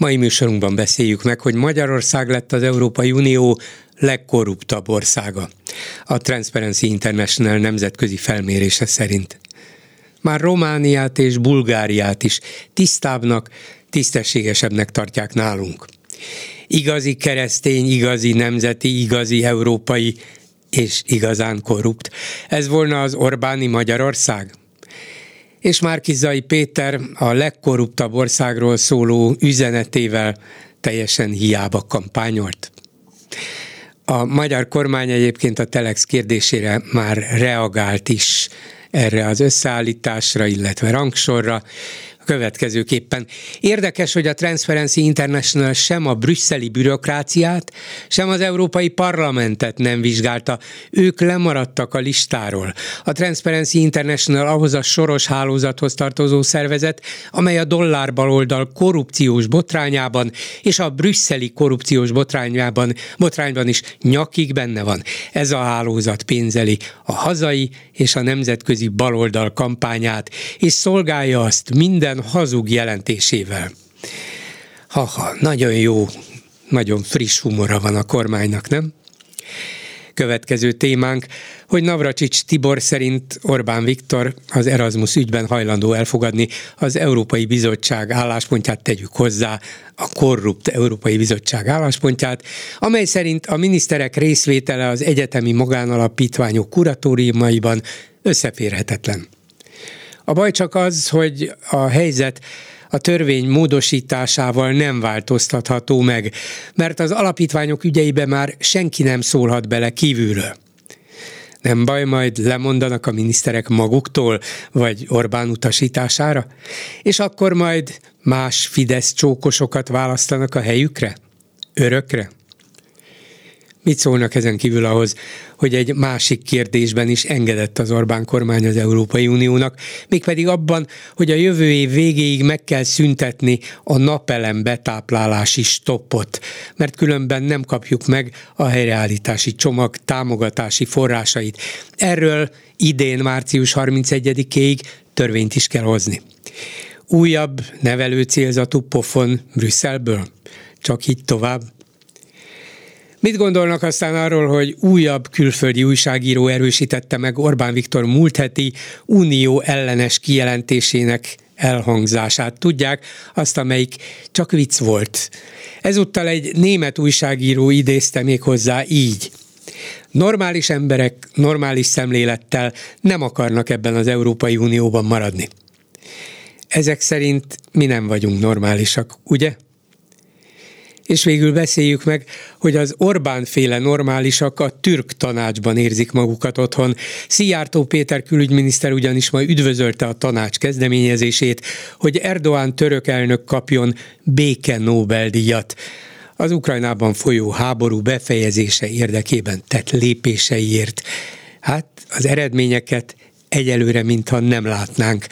Mai műsorunkban beszéljük meg, hogy Magyarország lett az Európai Unió legkorruptabb országa. A Transparency International nemzetközi felmérése szerint. Már Romániát és Bulgáriát is tisztábbnak, tisztességesebbnek tartják nálunk. Igazi keresztény, igazi nemzeti, igazi európai és igazán korrupt. Ez volna az Orbáni Magyarország? És Márkizai Péter a legkorruptabb országról szóló üzenetével teljesen hiába kampányolt. A magyar kormány egyébként a Telex kérdésére már reagált is erre az összeállításra, illetve rangsorra, következőképpen. Érdekes, hogy a Transparency International sem a brüsszeli bürokráciát, sem az Európai Parlamentet nem vizsgálta. Ők lemaradtak a listáról. A Transparency International ahhoz a soros hálózathoz tartozó szervezet, amely a dollár baloldal korrupciós botrányában és a brüsszeli korrupciós botrányában, botrányban is nyakig benne van. Ez a hálózat pénzeli a hazai és a nemzetközi baloldal kampányát, és szolgálja azt minden hazug jelentésével. Haha, nagyon jó, nagyon friss humora van a kormánynak, nem? Következő témánk, hogy Navracsics Tibor szerint Orbán Viktor az Erasmus ügyben hajlandó elfogadni az Európai Bizottság álláspontját, tegyük hozzá a korrupt Európai Bizottság álláspontját, amely szerint a miniszterek részvétele az egyetemi magánalapítványok kuratóriumaiban összeférhetetlen. A baj csak az, hogy a helyzet a törvény módosításával nem változtatható meg, mert az alapítványok ügyeibe már senki nem szólhat bele kívülről. Nem baj, majd lemondanak a miniszterek maguktól, vagy Orbán utasítására, és akkor majd más Fidesz csókosokat választanak a helyükre? Örökre? Mit szólnak ezen kívül ahhoz, hogy egy másik kérdésben is engedett az Orbán kormány az Európai Uniónak, mégpedig abban, hogy a jövő év végéig meg kell szüntetni a napelem betáplálási stoppot, mert különben nem kapjuk meg a helyreállítási csomag támogatási forrásait. Erről idén március 31-ig törvényt is kell hozni. Újabb nevelő célzatú pofon Brüsszelből? Csak így tovább? Mit gondolnak aztán arról, hogy újabb külföldi újságíró erősítette meg Orbán Viktor múlt heti unió ellenes kijelentésének elhangzását. Tudják, azt, amelyik csak vicc volt. Ezúttal egy német újságíró idézte még hozzá így. Normális emberek normális szemlélettel nem akarnak ebben az Európai Unióban maradni. Ezek szerint mi nem vagyunk normálisak, ugye? És végül beszéljük meg, hogy az Orbán féle normálisak a türk tanácsban érzik magukat otthon. Szijjártó Péter külügyminiszter ugyanis ma üdvözölte a tanács kezdeményezését, hogy Erdoğan török elnök kapjon béke Nobel-díjat az Ukrajnában folyó háború befejezése érdekében tett lépéseiért. Hát az eredményeket egyelőre mintha nem látnánk.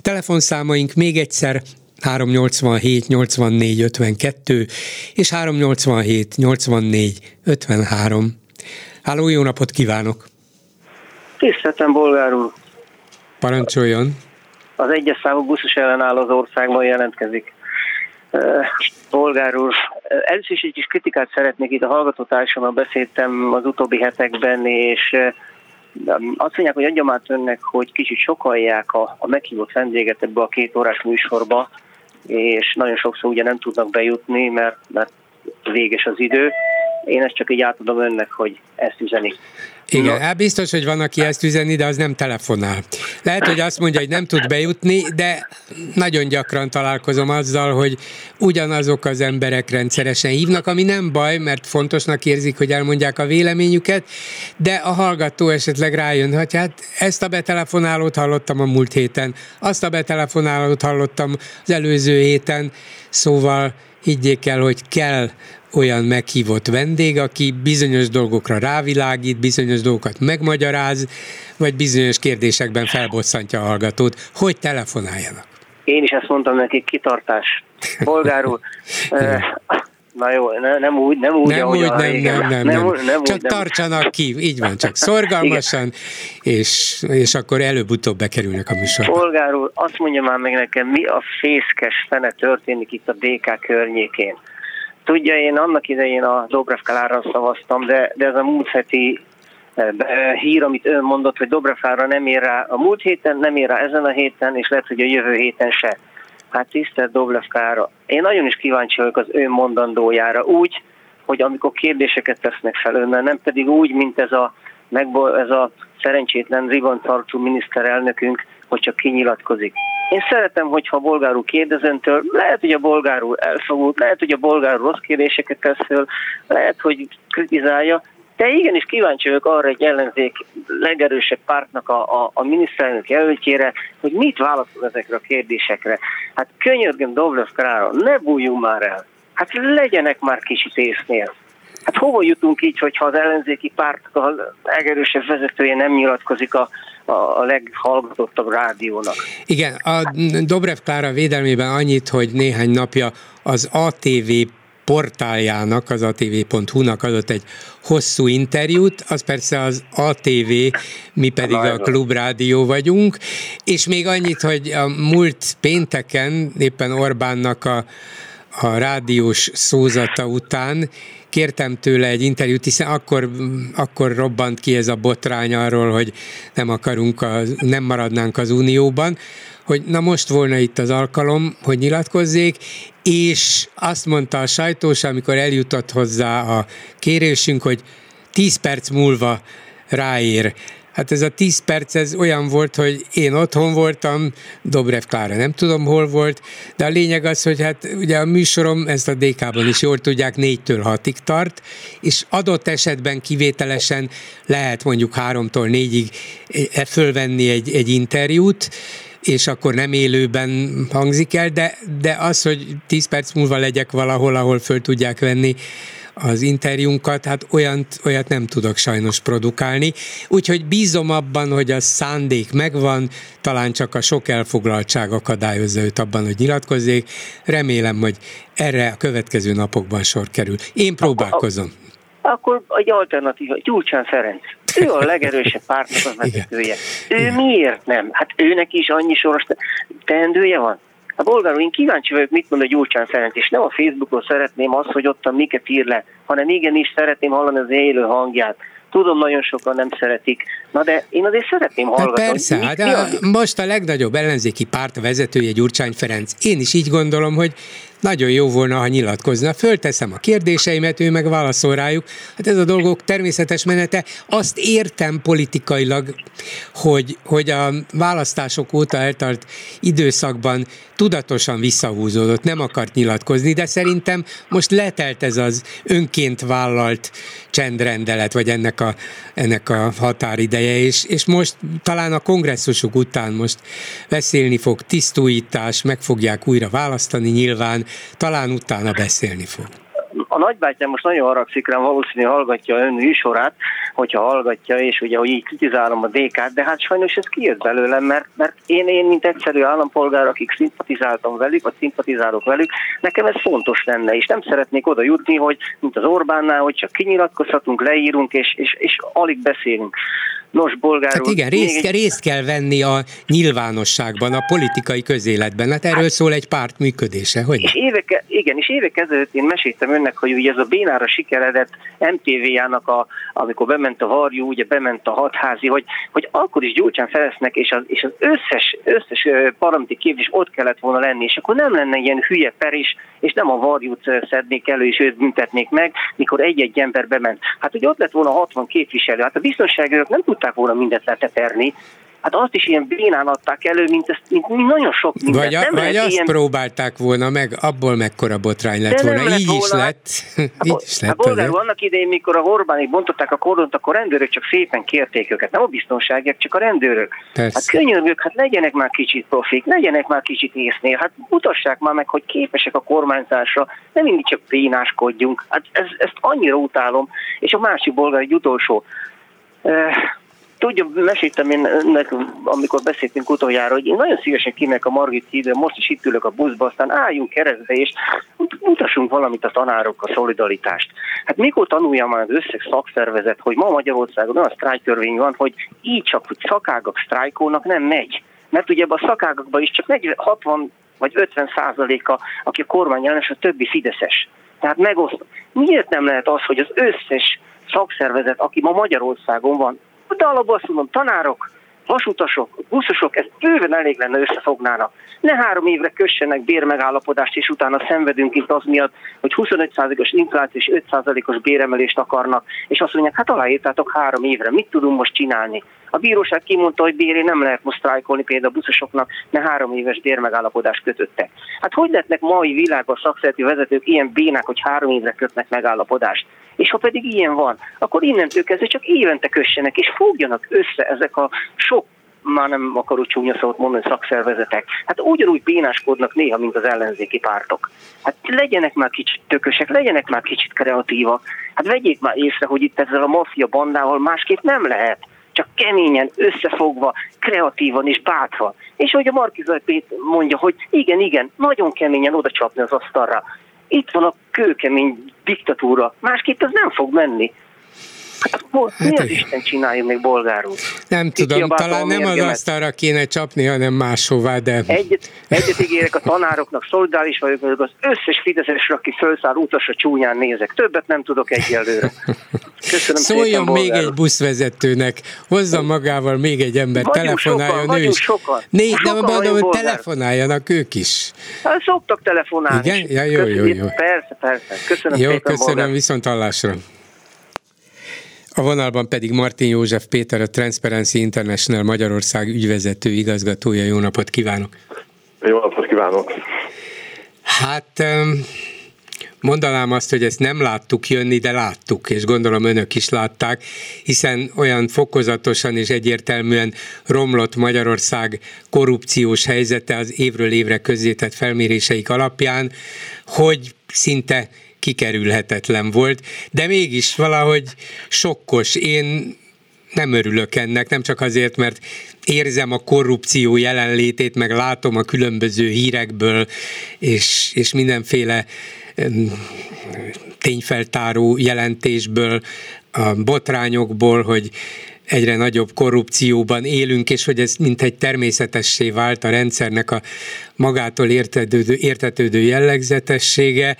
Telefonszámaink még egyszer 387 84 52 és 387 84 53. Háló, jó napot kívánok! Tiszteltem, bolgár úr! Parancsoljon! Az egyes számú buszus ellenáll az országban jelentkezik. Bolgár úr, először is egy kis kritikát szeretnék, itt a hallgatótársammal beszéltem az utóbbi hetekben, és azt mondják, hogy adjam át önnek, hogy kicsit sokalják a, a meghívott vendéget ebbe a két órás műsorba, és nagyon sokszor ugye nem tudnak bejutni, mert, mert véges az idő. Én ezt csak így átadom önnek, hogy ezt üzeni. Igen, hát biztos, hogy van, aki ezt üzeni, de az nem telefonál. Lehet, hogy azt mondja, hogy nem tud bejutni, de nagyon gyakran találkozom azzal, hogy ugyanazok az emberek rendszeresen hívnak, ami nem baj, mert fontosnak érzik, hogy elmondják a véleményüket, de a hallgató esetleg rájön, hogy hát ezt a betelefonálót hallottam a múlt héten, azt a betelefonálót hallottam az előző héten, szóval higgyék el, hogy kell olyan meghívott vendég, aki bizonyos dolgokra rávilágít, bizonyos dolgokat megmagyaráz, vagy bizonyos kérdésekben felbosszantja a hallgatót, hogy telefonáljanak. Én is ezt mondtam neki, kitartás. Polgárul, Na jó, ne, nem úgy, nem úgy, nem úgy, nem, nem, nem, nem, nem, nem, Csak úgy, tartsanak ki, így van, csak szorgalmasan, és, és akkor előbb-utóbb bekerülnek a műsorba. Polgár úr, azt mondja már meg nekem, mi a fészkes fene történik itt a DK környékén. Tudja, én annak idején a Dobrev szavaztam, de, de ez a múlt heti eh, hír, amit ön mondott, hogy Dobrevkára nem ér rá a múlt héten, nem ér rá ezen a héten, és lehet, hogy a jövő héten se. Hát tisztelt Doblev Kára, én nagyon is kíváncsi vagyok az ön mondandójára, úgy, hogy amikor kérdéseket tesznek fel önnel, nem pedig úgy, mint ez a, ez a szerencsétlen ribantartó miniszterelnökünk, hogy csak kinyilatkozik. Én szeretem, hogyha a bolgárul kérdezentől, lehet, hogy a bolgárul elfogult, lehet, hogy a bolgárul rossz kérdéseket tesz föl, lehet, hogy kritizálja, de igenis kíváncsi vagyok arra egy ellenzék legerősebb pártnak a, a, a miniszterelnök jelöltjére, hogy mit válaszol ezekre a kérdésekre. Hát könyörgöm Dovlev Krára, ne bújjunk már el. Hát legyenek már kicsit észnél. Hát hova jutunk így, hogyha az ellenzéki párt a legerősebb vezetője nem nyilatkozik a, a, leghallgatottabb rádiónak. Igen, a Dobrev Klára védelmében annyit, hogy néhány napja az ATV portáljának, az atv.hu-nak adott egy hosszú interjút, az persze az ATV, mi pedig a Klubrádió vagyunk, és még annyit, hogy a múlt pénteken éppen Orbánnak a, a rádiós szózata után kértem tőle egy interjút, hiszen akkor, akkor robbant ki ez a botrány arról, hogy nem akarunk, a, nem maradnánk az Unióban, hogy na most volna itt az alkalom, hogy nyilatkozzék, és azt mondta a sajtós, amikor eljutott hozzá a kérésünk, hogy 10 perc múlva ráér. Hát ez a 10 perc, ez olyan volt, hogy én otthon voltam, Dobrev Klára nem tudom hol volt, de a lényeg az, hogy hát ugye a műsorom, ezt a DK-ban is jól tudják, 4-től 6-ig tart, és adott esetben kivételesen lehet mondjuk 3-tól 4-ig e, fölvenni egy, egy interjút, és akkor nem élőben hangzik el, de, de az, hogy 10 perc múlva legyek valahol, ahol föl tudják venni az interjúnkat, hát olyant, olyat nem tudok sajnos produkálni. Úgyhogy bízom abban, hogy a szándék megvan, talán csak a sok elfoglaltság akadályozza őt abban, hogy nyilatkozzék. Remélem, hogy erre a következő napokban sor kerül. Én próbálkozom akkor egy alternatíva, Gyurcsán Ferenc. Ő a legerősebb pártnak az vezetője. Ő Igen. miért nem? Hát őnek is annyi soros teendője van. A bolgáról én kíváncsi vagyok, mit mond a Gyurcsán Ferenc, és nem a Facebookon szeretném azt, hogy ott a miket ír le, hanem igenis szeretném hallani az élő hangját. Tudom, nagyon sokan nem szeretik, na de én azért szeretném hát hallgatni. Hát persze, hát a, most a legnagyobb ellenzéki párt vezetője Gyurcsány Ferenc. Én is így gondolom, hogy nagyon jó volna, ha nyilatkozna. Fölteszem a kérdéseimet, ő meg válaszol rájuk. Hát ez a dolgok természetes menete. Azt értem politikailag, hogy, hogy a választások óta eltart időszakban tudatosan visszahúzódott, nem akart nyilatkozni, de szerintem most letelt ez az önként vállalt csendrendelet, vagy ennek a, ennek a határideje, és, és most talán a kongresszusok után most beszélni fog, tisztújítás, meg fogják újra választani nyilván, talán utána beszélni fog a nagybátyám most nagyon haragszik rám, valószínűleg hallgatja ön műsorát, hogyha hallgatja, és ugye, hogy így kritizálom a DK-t, de hát sajnos ez kijött belőlem, mert, mert én, én, mint egyszerű állampolgár, akik szimpatizáltam velük, vagy szimpatizálok velük, nekem ez fontos lenne, és nem szeretnék oda jutni, hogy mint az Orbánnál, hogy csak kinyilatkozhatunk, leírunk, és, és, és alig beszélünk. Nos, bolgár Hát igen, részt, még... részt kell venni a nyilvánosságban, a politikai közéletben. Hát erről hát, szól egy párt működése, hogy? És évek, igen, és évek ezelőtt én meséltem önnek, hogy ugye ez a bénára sikeredett MTV-jának, a, amikor bement a varjú, ugye bement a hatházi, hogy, hogy akkor is Gyurcsán Felesznek és az, és az összes, összes parlamenti képvis ott kellett volna lenni, és akkor nem lenne ilyen hülye per is, és nem a varjút szednék elő, és őt büntetnék meg, mikor egy-egy ember bement. Hát ugye ott lett volna 60 képviselő, hát a biztonságőrök nem tudták volna mindet leteperni, Hát azt is ilyen bénán adták elő, mint, ezt, mint, mint nagyon sok mindent. Vagy, a, nem vagy azt ilyen... próbálták volna meg, abból mekkora botrány lett volna. Lett Így volna. is lett. Így is lett. Hát annak idején, mikor a Orbánik bontották a kordont, akkor a rendőrök csak szépen kérték őket. Nem a biztonságiak, csak a rendőrök. Persze. Hát könyörgök, hát legyenek már kicsit profik, legyenek már kicsit észnél. Hát mutassák már meg, hogy képesek a kormányzásra, nem mindig csak bénáskodjunk. Hát ez, ezt annyira utálom. És a másik bolgár egy utolsó Tudja, meséltem én önnek, amikor beszéltünk utoljára, hogy én nagyon szívesen kimegyek a Margit hídre, most is itt ülök a buszba, aztán álljunk keresztbe, és mutassunk valamit a tanárok, a szolidaritást. Hát mikor tanulja már az összes szakszervezet, hogy ma Magyarországon olyan sztrájktörvény van, hogy így csak, hogy szakágak sztrájkolnak, nem megy. Mert ugye a szakágakban is csak 40, 60 vagy 50 százaléka, aki a kormány ellenes, a többi fideszes. Tehát megoszt. Miért nem lehet az, hogy az összes szakszervezet, aki ma Magyarországon van, de alapból azt mondom, tanárok, vasutasok, buszosok, ez bőven elég lenne összefognának. Ne három évre kössenek bérmegállapodást, és utána szenvedünk itt az miatt, hogy 25%-os infláció és 5%-os béremelést akarnak, és azt mondják, hát aláírtátok három évre, mit tudunk most csinálni? A bíróság kimondta, hogy béré nem lehet most sztrájkolni például a buszosoknak, mert három éves bérmegállapodást kötöttek. Hát hogy lehetnek mai világban szakszereti vezetők ilyen bénák, hogy három évre kötnek megállapodást? És ha pedig ilyen van, akkor innentől kezdve csak évente kössenek, és fogjanak össze ezek a sok már nem akarok csúnya szót mondani, szakszervezetek. Hát ugyanúgy bénáskodnak néha, mint az ellenzéki pártok. Hát legyenek már kicsit tökösek, legyenek már kicsit kreatívak. Hát vegyék már észre, hogy itt ezzel a maffia bandával másképp nem lehet csak keményen, összefogva, kreatívan és bátran. És hogy a Markizaj Péter mondja, hogy igen, igen, nagyon keményen oda csapni az asztalra. Itt van a kőkemény diktatúra, másképp ez nem fog menni. Hát, mi hát, az Isten csinálja még bolgárul? Nem tudom, talán nem az asztalra kéne csapni, hanem máshová, de... Egyet, egyet ígérek a tanároknak, szolidáris vagyok, az összes fideszesre, aki felszáll utasra csúnyán nézek. Többet nem tudok egyelőre. Köszönöm Szóljon szépen, még egy buszvezetőnek, hozza magával még egy ember, vagyunk telefonáljon sokan, ő is. Sokan. Né, sokan nem mondom, hogy telefonáljanak ők is. Hát szoktak telefonálni. Igen? Ja, jó, jó, jó. Persze, persze. Köszönöm jó, szépen, köszönöm, bolgár. viszont hallásra. A vonalban pedig Martin József Péter, a Transparency International Magyarország ügyvezető igazgatója. Jó napot kívánok! Jó napot kívánok! Hát mondanám azt, hogy ezt nem láttuk jönni, de láttuk, és gondolom önök is látták, hiszen olyan fokozatosan és egyértelműen romlott Magyarország korrupciós helyzete az évről évre közzétett felméréseik alapján, hogy szinte kikerülhetetlen volt, de mégis valahogy sokkos. Én nem örülök ennek, nem csak azért, mert érzem a korrupció jelenlétét, meg látom a különböző hírekből, és, és mindenféle tényfeltáró jelentésből, a botrányokból, hogy egyre nagyobb korrupcióban élünk, és hogy ez mintegy természetessé vált a rendszernek a magától értetődő, értetődő jellegzetessége,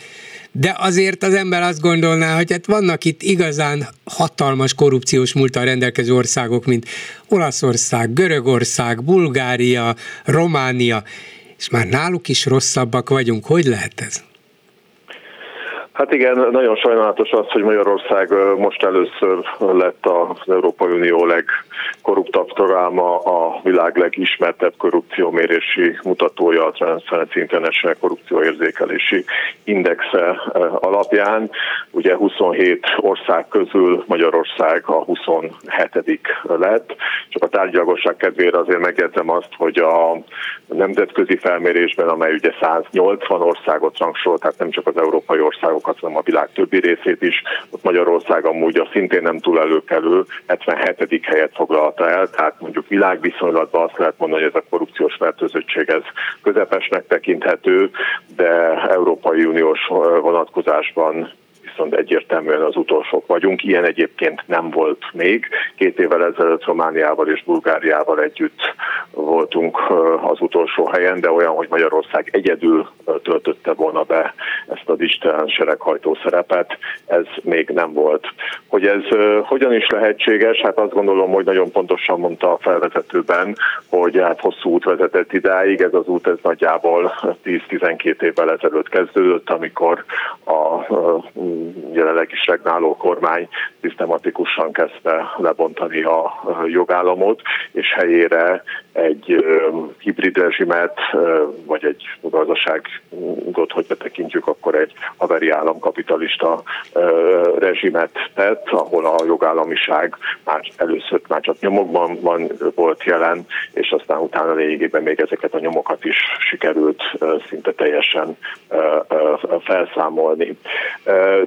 de azért az ember azt gondolná, hogy hát vannak itt igazán hatalmas korrupciós múltal rendelkező országok, mint Olaszország, Görögország, Bulgária, Románia, és már náluk is rosszabbak vagyunk. Hogy lehet ez? Hát igen, nagyon sajnálatos az, hogy Magyarország most először lett az Európai Unió legkorruptabb tagállama, a világ legismertebb korrupciómérési mutatója, a Transparency International korrupcióérzékelési indexe alapján. Ugye 27 ország közül Magyarország a 27 lett. Csak a tárgyalagosság kedvére azért megjegyzem azt, hogy a nemzetközi felmérésben, amely ugye 180 országot rangsorolt, tehát nem csak az európai országokat, hanem a világ többi részét is. Ott Magyarország amúgy a szintén nem túl előkelő 77. helyet foglalta el, tehát mondjuk világviszonylatban azt lehet mondani, hogy ez a korrupciós fertőzöttség ez közepesnek tekinthető, de Európai Uniós vonatkozásban viszont egyértelműen az utolsók vagyunk. Ilyen egyébként nem volt még. Két évvel ezelőtt Romániával és Bulgáriával együtt voltunk az utolsó helyen, de olyan, hogy Magyarország egyedül töltötte volna be ezt a digitális sereghajtó szerepet, ez még nem volt. Hogy ez hogyan is lehetséges, hát azt gondolom, hogy nagyon pontosan mondta a felvezetőben, hogy hát hosszú út vezetett idáig, ez az út ez nagyjából 10-12 évvel ezelőtt kezdődött, amikor a jelenleg is regnáló kormány szisztematikusan kezdte lebontani a jogállamot, és helyére egy hibrid rezsimet, vagy egy gazdaságot, hogy betekintjük, akkor egy haveri államkapitalista rezsimet tett, ahol a jogállamiság már először már csak nyomokban van, volt jelen, és aztán utána lényegében még ezeket a nyomokat is sikerült szinte teljesen felszámolni.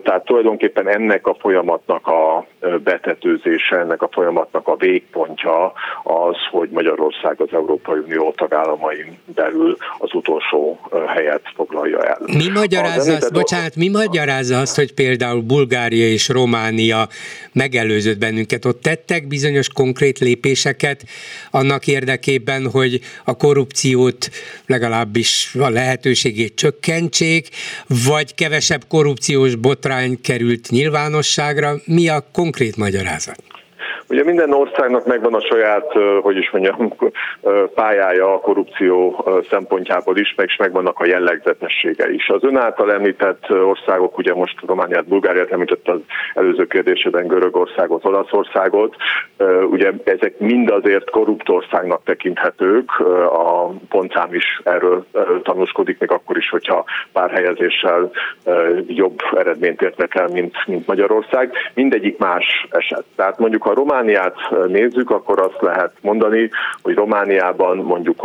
Tehát tulajdonképpen ennek a folyamatnak a betetőzése, ennek a folyamatnak a végpontja az, hogy Magyarország az Európai Unió tagállamain belül az utolsó helyet foglalja el. Mi magyarázza azt, bocsánat, mi magyarázza azt, hogy például Bulgária és Románia megelőzött bennünket? Ott tettek bizonyos konkrét lépéseket annak érdekében, hogy a korrupciót legalábbis a lehetőségét csökkentsék, vagy kevesebb korrupciós botrány került nyilvánosságra? Mi a konkrét magyarázat? Ugye minden országnak megvan a saját, hogy is mondjam, pályája a korrupció szempontjából is, meg is megvannak a jellegzetessége is. Az ön által említett országok, ugye most Romániát, Bulgáriát említett az előző kérdésében Görögországot, Olaszországot, ugye ezek mind azért korrupt országnak tekinthetők, a pontszám is erről tanúskodik, még akkor is, hogyha pár helyezéssel jobb eredményt értek el, mint, mint Magyarország. Mindegyik más eset. Tehát mondjuk a román Romániát nézzük, akkor azt lehet mondani, hogy Romániában mondjuk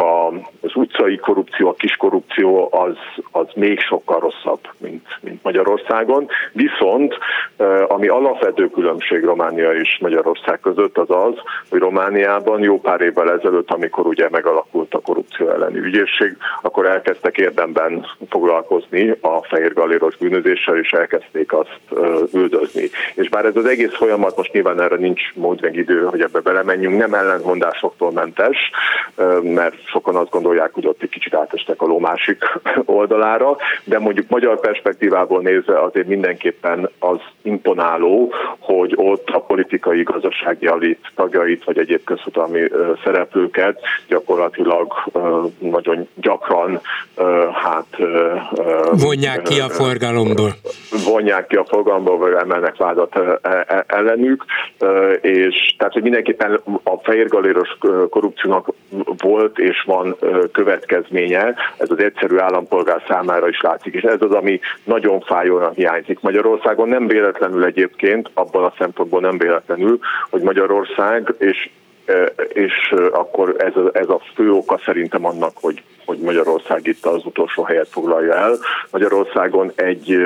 az utcai korrupció, a kis korrupció az, az még sokkal rosszabb, mint, mint Magyarországon. Viszont ami alapvető különbség Románia és Magyarország között az az, hogy Romániában jó pár évvel ezelőtt, amikor ugye megalakult a korrupció elleni ügyészség, akkor elkezdtek érdemben foglalkozni a fehér galéros bűnözéssel, és elkezdték azt üldözni. És bár ez az egész folyamat most nyilván erre nincs mód meg idő, hogy ebbe belemenjünk, nem ellentmondásoktól mentes, mert sokan azt gondolják, hogy ott egy kicsit átestek a ló másik oldalára, de mondjuk magyar perspektívából nézve azért mindenképpen az imponáló, hogy ott a politikai gazdasági elit tagjait, vagy egyéb közhatalmi szereplőket gyakorlatilag nagyon gyakran hát vonják ki a forgalomból. Vonják ki a forgalomból, vagy emelnek vádat e, e, ellenük, és tehát, hogy mindenképpen a fehérgaléros korrupciónak volt és van következménye, ez az egyszerű állampolgár számára is látszik, és ez az, ami nagyon fájóan hiányzik Magyarországon. Nem véletlenül egyébként, abban a szempontból nem véletlenül, hogy Magyarország és és akkor ez a, ez a fő oka szerintem annak, hogy, hogy Magyarország itt az utolsó helyet foglalja el. Magyarországon egy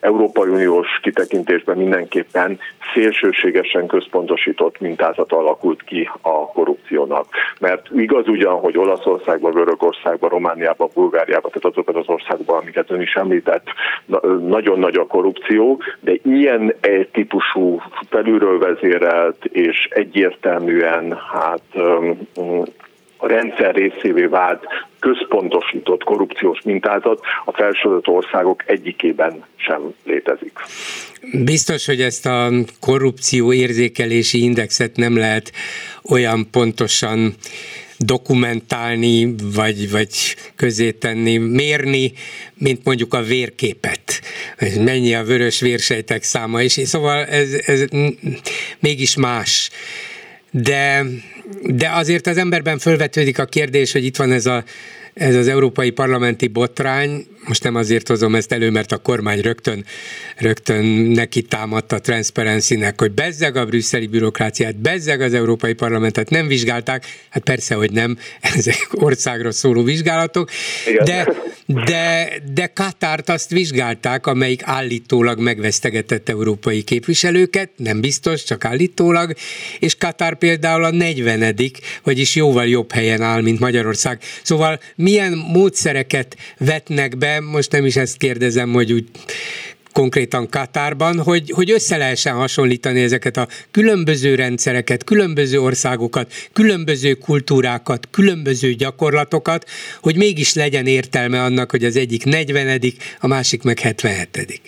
Európai Uniós kitekintésben mindenképpen szélsőségesen központosított mintázat alakult ki a korrupciónak. Mert igaz ugyan, hogy Olaszországban, Görögországban, Romániában, Bulgáriában, tehát azokat az országban, amiket ön is említett, nagyon nagy a korrupció, de ilyen típusú felülről vezérelt és egyértelműen hát a rendszer részévé vált központosított korrupciós mintázat a felsorolt országok egyikében sem létezik. Biztos, hogy ezt a korrupció érzékelési indexet nem lehet olyan pontosan dokumentálni, vagy, vagy közé tenni, mérni, mint mondjuk a vérképet, mennyi a vörös vérsejtek száma, és szóval ez, ez mégis más. De de azért az emberben fölvetődik a kérdés, hogy itt van ez a ez az európai parlamenti botrány, most nem azért hozom ezt elő, mert a kormány rögtön, rögtön neki támadta a Transparency-nek, hogy bezzeg a brüsszeli bürokráciát, bezzeg az európai parlamentet nem vizsgálták, hát persze, hogy nem, ezek országra szóló vizsgálatok, de, de, de Katárt azt vizsgálták, amelyik állítólag megvesztegetett európai képviselőket, nem biztos, csak állítólag, és Katár például a 40 vagyis jóval jobb helyen áll, mint Magyarország. Szóval milyen módszereket vetnek be, most nem is ezt kérdezem, hogy úgy konkrétan Katárban, hogy, hogy össze lehessen hasonlítani ezeket a különböző rendszereket, különböző országokat, különböző kultúrákat, különböző gyakorlatokat, hogy mégis legyen értelme annak, hogy az egyik 40 a másik meg 77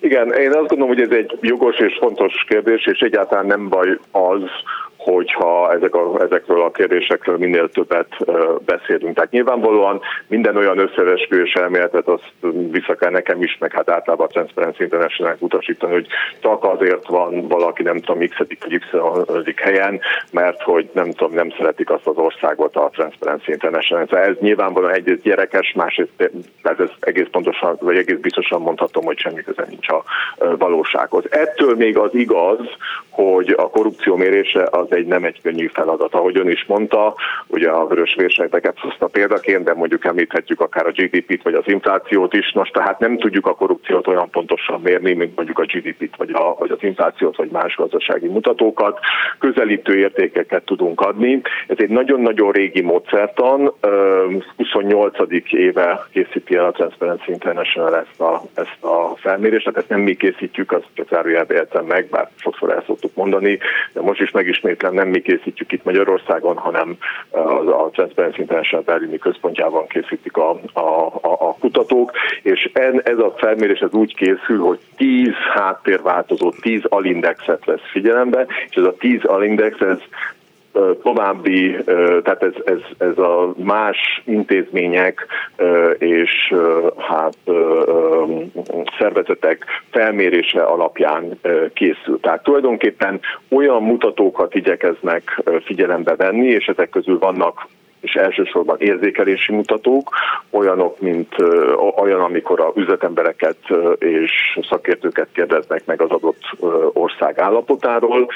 Igen, én azt gondolom, hogy ez egy jogos és fontos kérdés, és egyáltalán nem baj az, hogyha ezek a, ezekről a kérdésekről minél többet beszélünk. Tehát nyilvánvalóan minden olyan összeesküvés elméletet azt vissza kell nekem is, meg hát általában a Transparency international utasítani, hogy csak azért van valaki nem tudom x vagy y helyen, mert hogy nem tudom, nem szeretik azt az országot a Transparency International. Tehát ez nyilvánvalóan egyrészt gyerekes, másrészt ez egész pontosan, vagy egész biztosan mondhatom, hogy semmi köze nincs a valósághoz. Ettől még az igaz, hogy a korrupció mérése az egy nem egy könnyű feladat. Ahogy ön is mondta, ugye a vörös vérsekteket hozta példaként, de mondjuk említhetjük akár a GDP-t vagy az inflációt is. Most tehát nem tudjuk a korrupciót olyan pontosan mérni, mint mondjuk a GDP-t vagy, a, vagy az inflációt vagy más gazdasági mutatókat. Közelítő értékeket tudunk adni. Ez egy nagyon-nagyon régi módszertan. 28. éve készíti el a Transparency International ezt a, ezt a felmérést, tehát ezt nem mi készítjük, azt csak zárójelbe meg, bár sokszor el szoktuk mondani, de most is megismétlem, nem mi készítjük itt Magyarországon, hanem a, a Transparency International Berlini központjában készítik a, a, a, a kutatók, és en, ez a felmérés ez úgy készül, hogy 10 háttérváltozó, 10 alindexet vesz figyelembe, és ez a 10 alindex, ez további, tehát ez, ez, ez a más intézmények és hát szervezetek felmérése alapján készül. Tehát tulajdonképpen olyan mutatókat igyekeznek figyelembe venni, és ezek közül vannak és elsősorban érzékelési mutatók, olyanok, mint olyan, amikor a üzletembereket és szakértőket kérdeznek meg az adott ország állapotáról,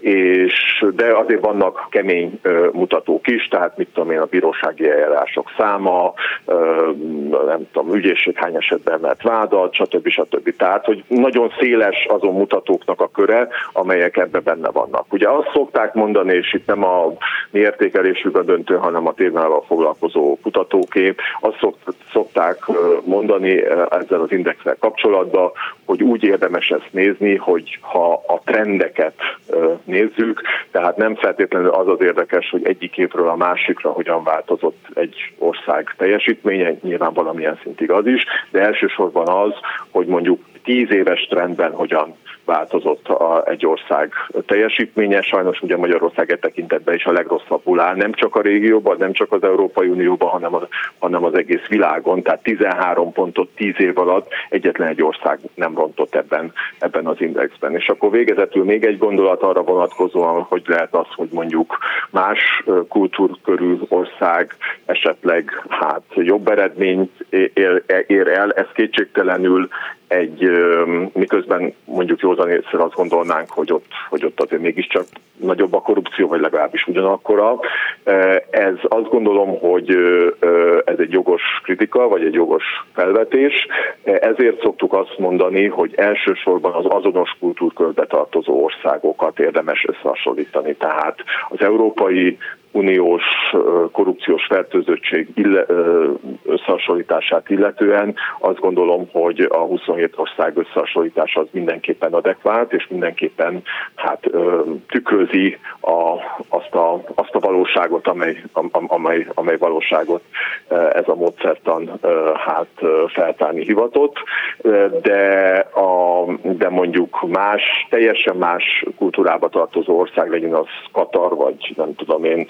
és de azért vannak kemény mutatók is, tehát mit tudom én, a bírósági eljárások száma, nem tudom, ügyészség hány esetben mert vádat, stb. stb. Tehát, hogy nagyon széles azon mutatóknak a köre, amelyek ebbe benne vannak. Ugye azt szokták mondani, és itt nem a mi értékelésük a döntő, hanem a témával foglalkozó kutatóké. Azt szokták mondani ezzel az indexel kapcsolatban, hogy úgy érdemes ezt nézni, hogy ha a trendeket nézzük, tehát nem feltétlenül az az érdekes, hogy egyik évről a másikra hogyan változott egy ország teljesítménye, nyilván valamilyen szintig az is, de elsősorban az, hogy mondjuk tíz éves trendben hogyan változott a, egy ország teljesítménye. Sajnos ugye Magyarország e tekintetben is a legrosszabbul áll, nem csak a régióban, nem csak az Európai Unióban, hanem az, hanem az egész világon. Tehát 13 pontot 10 év alatt egyetlen egy ország nem rontott ebben, ebben az indexben. És akkor végezetül még egy gondolat arra vonatkozóan, hogy lehet az, hogy mondjuk más kultúrkörű ország esetleg hát jobb eredményt ér, ér el, ez kétségtelenül egy, miközben mondjuk józan észre azt gondolnánk, hogy ott, hogy ott azért mégiscsak nagyobb a korrupció, vagy legalábbis ugyanakkora. Ez azt gondolom, hogy ez egy jogos kritika, vagy egy jogos felvetés. Ezért szoktuk azt mondani, hogy elsősorban az azonos kultúrkörbe tartozó országokat érdemes összehasonlítani. Tehát az európai uniós korrupciós fertőzöttség összehasonlítását illetően azt gondolom, hogy a 27 ország összehasonlítása az mindenképpen adekvát, és mindenképpen hát tükrözi a, azt, a, azt a valóságot, amely, amely, amely valóságot ez a módszertan hát feltárni hivatott, de, a, de mondjuk más, teljesen más kultúrába tartozó ország, legyen az Katar, vagy nem tudom én,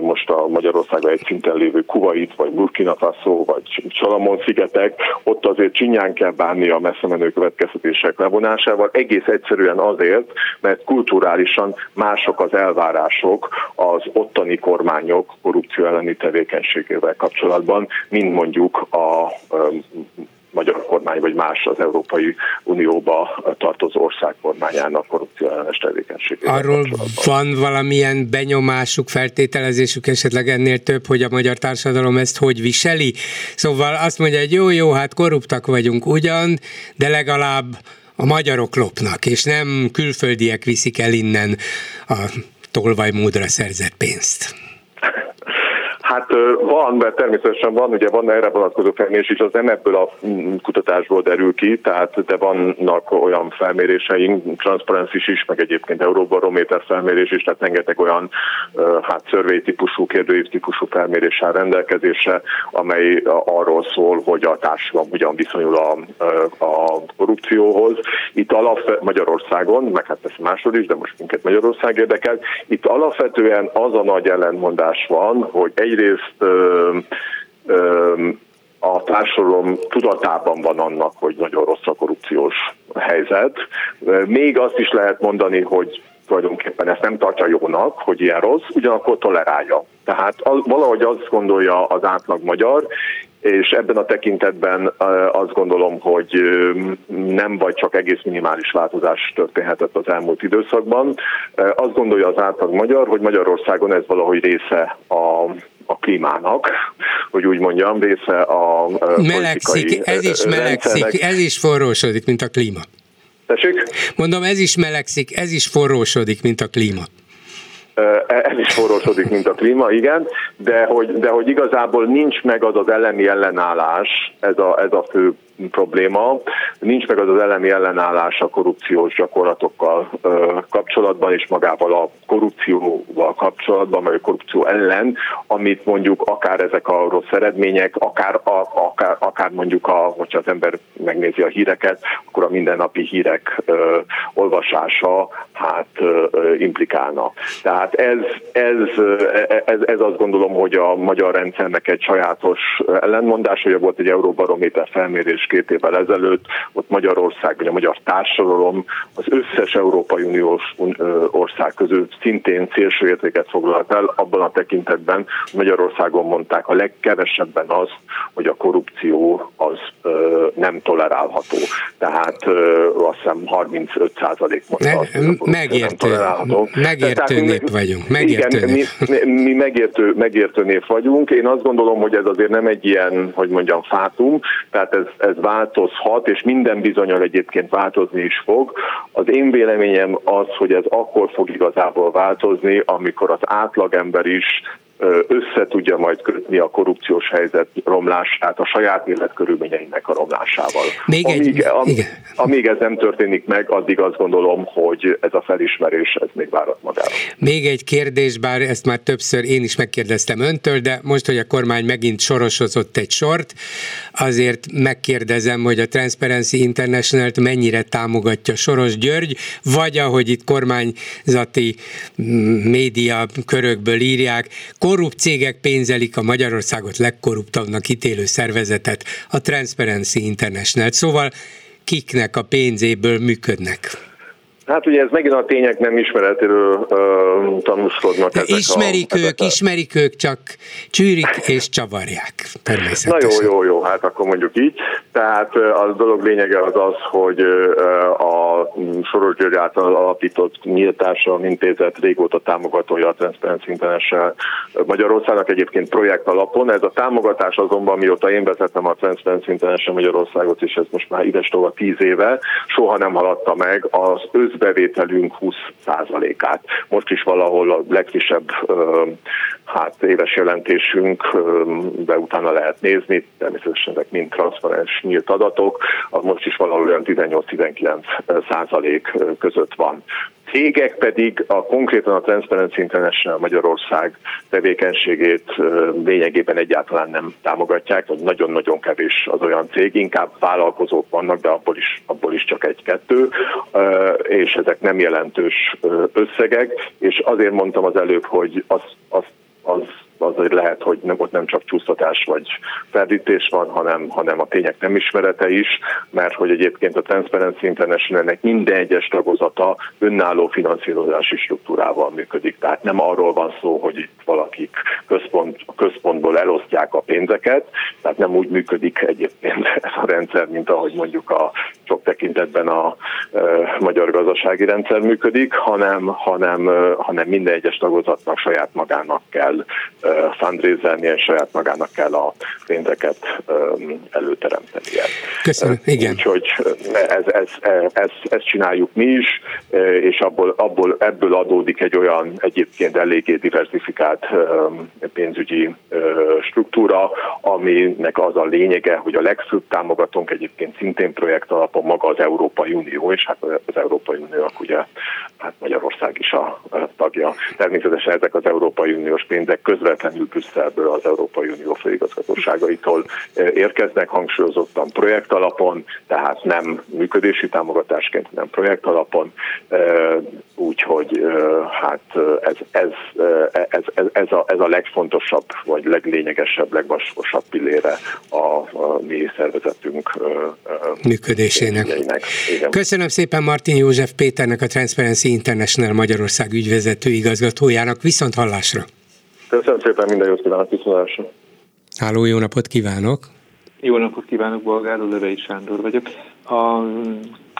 most a Magyarországon egy szinten lévő Kuwait, vagy Burkina Faso, vagy Salamon-szigetek, ott azért csinyán kell bánni a messze menő következtetések levonásával, egész egyszerűen azért, mert kulturálisan mások az elvárások az ottani kormányok korrupció elleni tevékenységével kapcsolatban, mint mondjuk a magyar kormány, vagy más az Európai Unióba tartozó ország kormányának korrupció ellenes tevékenységével. Arról van valamilyen benyomásuk, feltételezésük esetleg ennél több, hogy a magyar társadalom ezt hogy viseli? Szóval azt mondja, hogy jó, jó, hát korruptak vagyunk ugyan, de legalább a magyarok lopnak, és nem külföldiek viszik el innen a tolvajmódra szerzett pénzt. Hát van, mert természetesen van, ugye van erre vonatkozó felmérés, és az nem ebből a mm, kutatásból derül ki, tehát de vannak olyan felméréseink, Transparency is, meg egyébként Euróbarométer felmérés is, tehát rengeteg olyan hát survey típusú, kérdőív típusú felméréssel rendelkezésre, amely arról szól, hogy a társadalom hogyan viszonyul a, a korrupcióhoz. Itt alap Magyarországon, meg hát persze máshol is, de most minket Magyarország érdekel, itt alapvetően az a nagy ellentmondás van, hogy egyrészt ö, ö, a társadalom tudatában van annak, hogy nagyon rossz a korrupciós helyzet. Még azt is lehet mondani, hogy tulajdonképpen ezt nem tartja jónak, hogy ilyen rossz, ugyanakkor tolerálja. Tehát az, valahogy azt gondolja az átlag magyar, és ebben a tekintetben azt gondolom, hogy nem vagy csak egész minimális változás történhetett az elmúlt időszakban. Azt gondolja az átlag magyar, hogy Magyarországon ez valahogy része a a klímának, hogy úgy mondjam, része a Melegszik, ez is melegszik, ez is forrósodik, mint a klíma. Tessék? Mondom, ez is melegszik, ez is forrósodik, mint a klíma ez is forrósodik, mint a klíma, igen, de hogy, de hogy igazából nincs meg az az elemi ellenállás, ez a, ez a fő probléma. Nincs meg az az elemi ellenállás a korrupciós gyakorlatokkal kapcsolatban, és magával a korrupcióval kapcsolatban, vagy a korrupció ellen, amit mondjuk akár ezek a rossz eredmények, akár, a, akár, akár mondjuk, a, hogyha az ember megnézi a híreket, akkor a mindennapi hírek ö, olvasása hát ö, implikálna. Tehát ez, ez, ez, ez azt gondolom, hogy a magyar rendszernek egy sajátos ellenmondás, hogy volt egy Euróbarométer felmérés két évvel ezelőtt, ott Magyarország, vagy a magyar társadalom az összes Európai Uniós ország közül szintén szélső értéket foglalt el, abban a tekintetben Magyarországon mondták a legkevesebben az, hogy a korrupció az ö, nem tolerálható. Tehát ö, azt hiszem 35 százalék mondta azt, hogy megértő, nem Megértő Tehát, nép mi, vagyunk. Megértő igen, nép. Mi, mi megértő, megértő nép vagyunk. Én azt gondolom, hogy ez azért nem egy ilyen, hogy mondjam, fátum, tehát ez, ez változhat, és minden bizonyal egyébként változni is fog. Az én véleményem az, hogy ez akkor fog igazából változni, amikor az átlagember is össze tudja majd kötni a korrupciós helyzet romlását a saját életkörülményeinek a romlásával. Még amíg, egy, am, igen. amíg ez nem történik meg, addig azt gondolom, hogy ez a felismerés ez még várat magára. Még egy kérdés, bár ezt már többször én is megkérdeztem öntől, de most, hogy a kormány megint sorosozott egy sort, azért megkérdezem, hogy a Transparency International-t mennyire támogatja Soros György, vagy ahogy itt kormányzati mm, média körökből írják, korrupt cégek pénzelik a Magyarországot legkorruptabbnak ítélő szervezetet, a Transparency International. Szóval kiknek a pénzéből működnek? Hát ugye ez megint a tények nem ismeretéről uh, tanúskodnak. De ezek ismerik a, ők, ezek a... ismerik ők, csak csűrik és csavarják természetesen. Na jó, jó, jó, hát akkor mondjuk így. Tehát a dolog lényege az az, hogy a Soros György által alapított nyílt társadalmi intézet régóta támogatója a Transparency International Magyarországnak egyébként projekt alapon. Ez a támogatás azonban, mióta én vezettem a Transparency International Magyarországot, és ez most már ides a tíz éve, soha nem haladta meg az összbevételünk 20%-át. Most is valahol a legfrissebb hát éves jelentésünk, de utána lehet nézni, természetesen ezek mind transzparens nyílt adatok, az most is valahol olyan 18-19 százalék között van. Cégek pedig a konkrétan a Transparency International Magyarország tevékenységét lényegében egyáltalán nem támogatják, vagy nagyon-nagyon kevés az olyan cég, inkább vállalkozók vannak, de abból is, abból is csak egy-kettő, és ezek nem jelentős összegek, és azért mondtam az előbb, hogy az, az, az azért lehet, hogy nem, ott nem csak csúsztatás vagy ferdítés van, hanem, hanem a tények nem ismerete is, mert hogy egyébként a Transparency Internationalnek minden egyes tagozata önálló finanszírozási struktúrával működik. Tehát nem arról van szó, hogy itt valakik központ, központból elosztják a pénzeket, tehát nem úgy működik egyébként ez a rendszer, mint ahogy mondjuk a sok tekintetben a e, magyar gazdasági rendszer működik, hanem, hanem, hanem minden egyes tagozatnak saját magának kell fundraiselni, és saját magának kell a pénzeket előteremtenie. Köszönöm, igen. Úgyhogy ez, ez, ez, ezt csináljuk mi is, és abból, abból, ebből adódik egy olyan egyébként eléggé diversifikált pénzügyi struktúra, aminek az a lényege, hogy a legfőbb támogatónk egyébként szintén projekt alapon maga az Európai Unió, és hát az Európai Uniónak ugye hát Magyarország is a tagja. Természetesen ezek az Európai Uniós pénzek közvetlenül Brüsszelből az Európai Unió főigazgatóságaitól érkeznek, hangsúlyozottan projekt alapon, tehát nem működési támogatásként, hanem projekt alapon. Úgyhogy hát ez, ez, ez, ez, ez, a, ez a legfontosabb, vagy leglényegesebb, legvaskosabb pillére a, a mi szervezetünk működésének. Köszönöm szépen Martin József Péternek, a Transparency International Magyarország ügyvezető igazgatójának. Viszont hallásra! Köszönöm szépen, minden jót kívánok, viszontlátásra! Háló, jó napot kívánok! Jó napot kívánok, Bolgár Lövei Sándor vagyok. A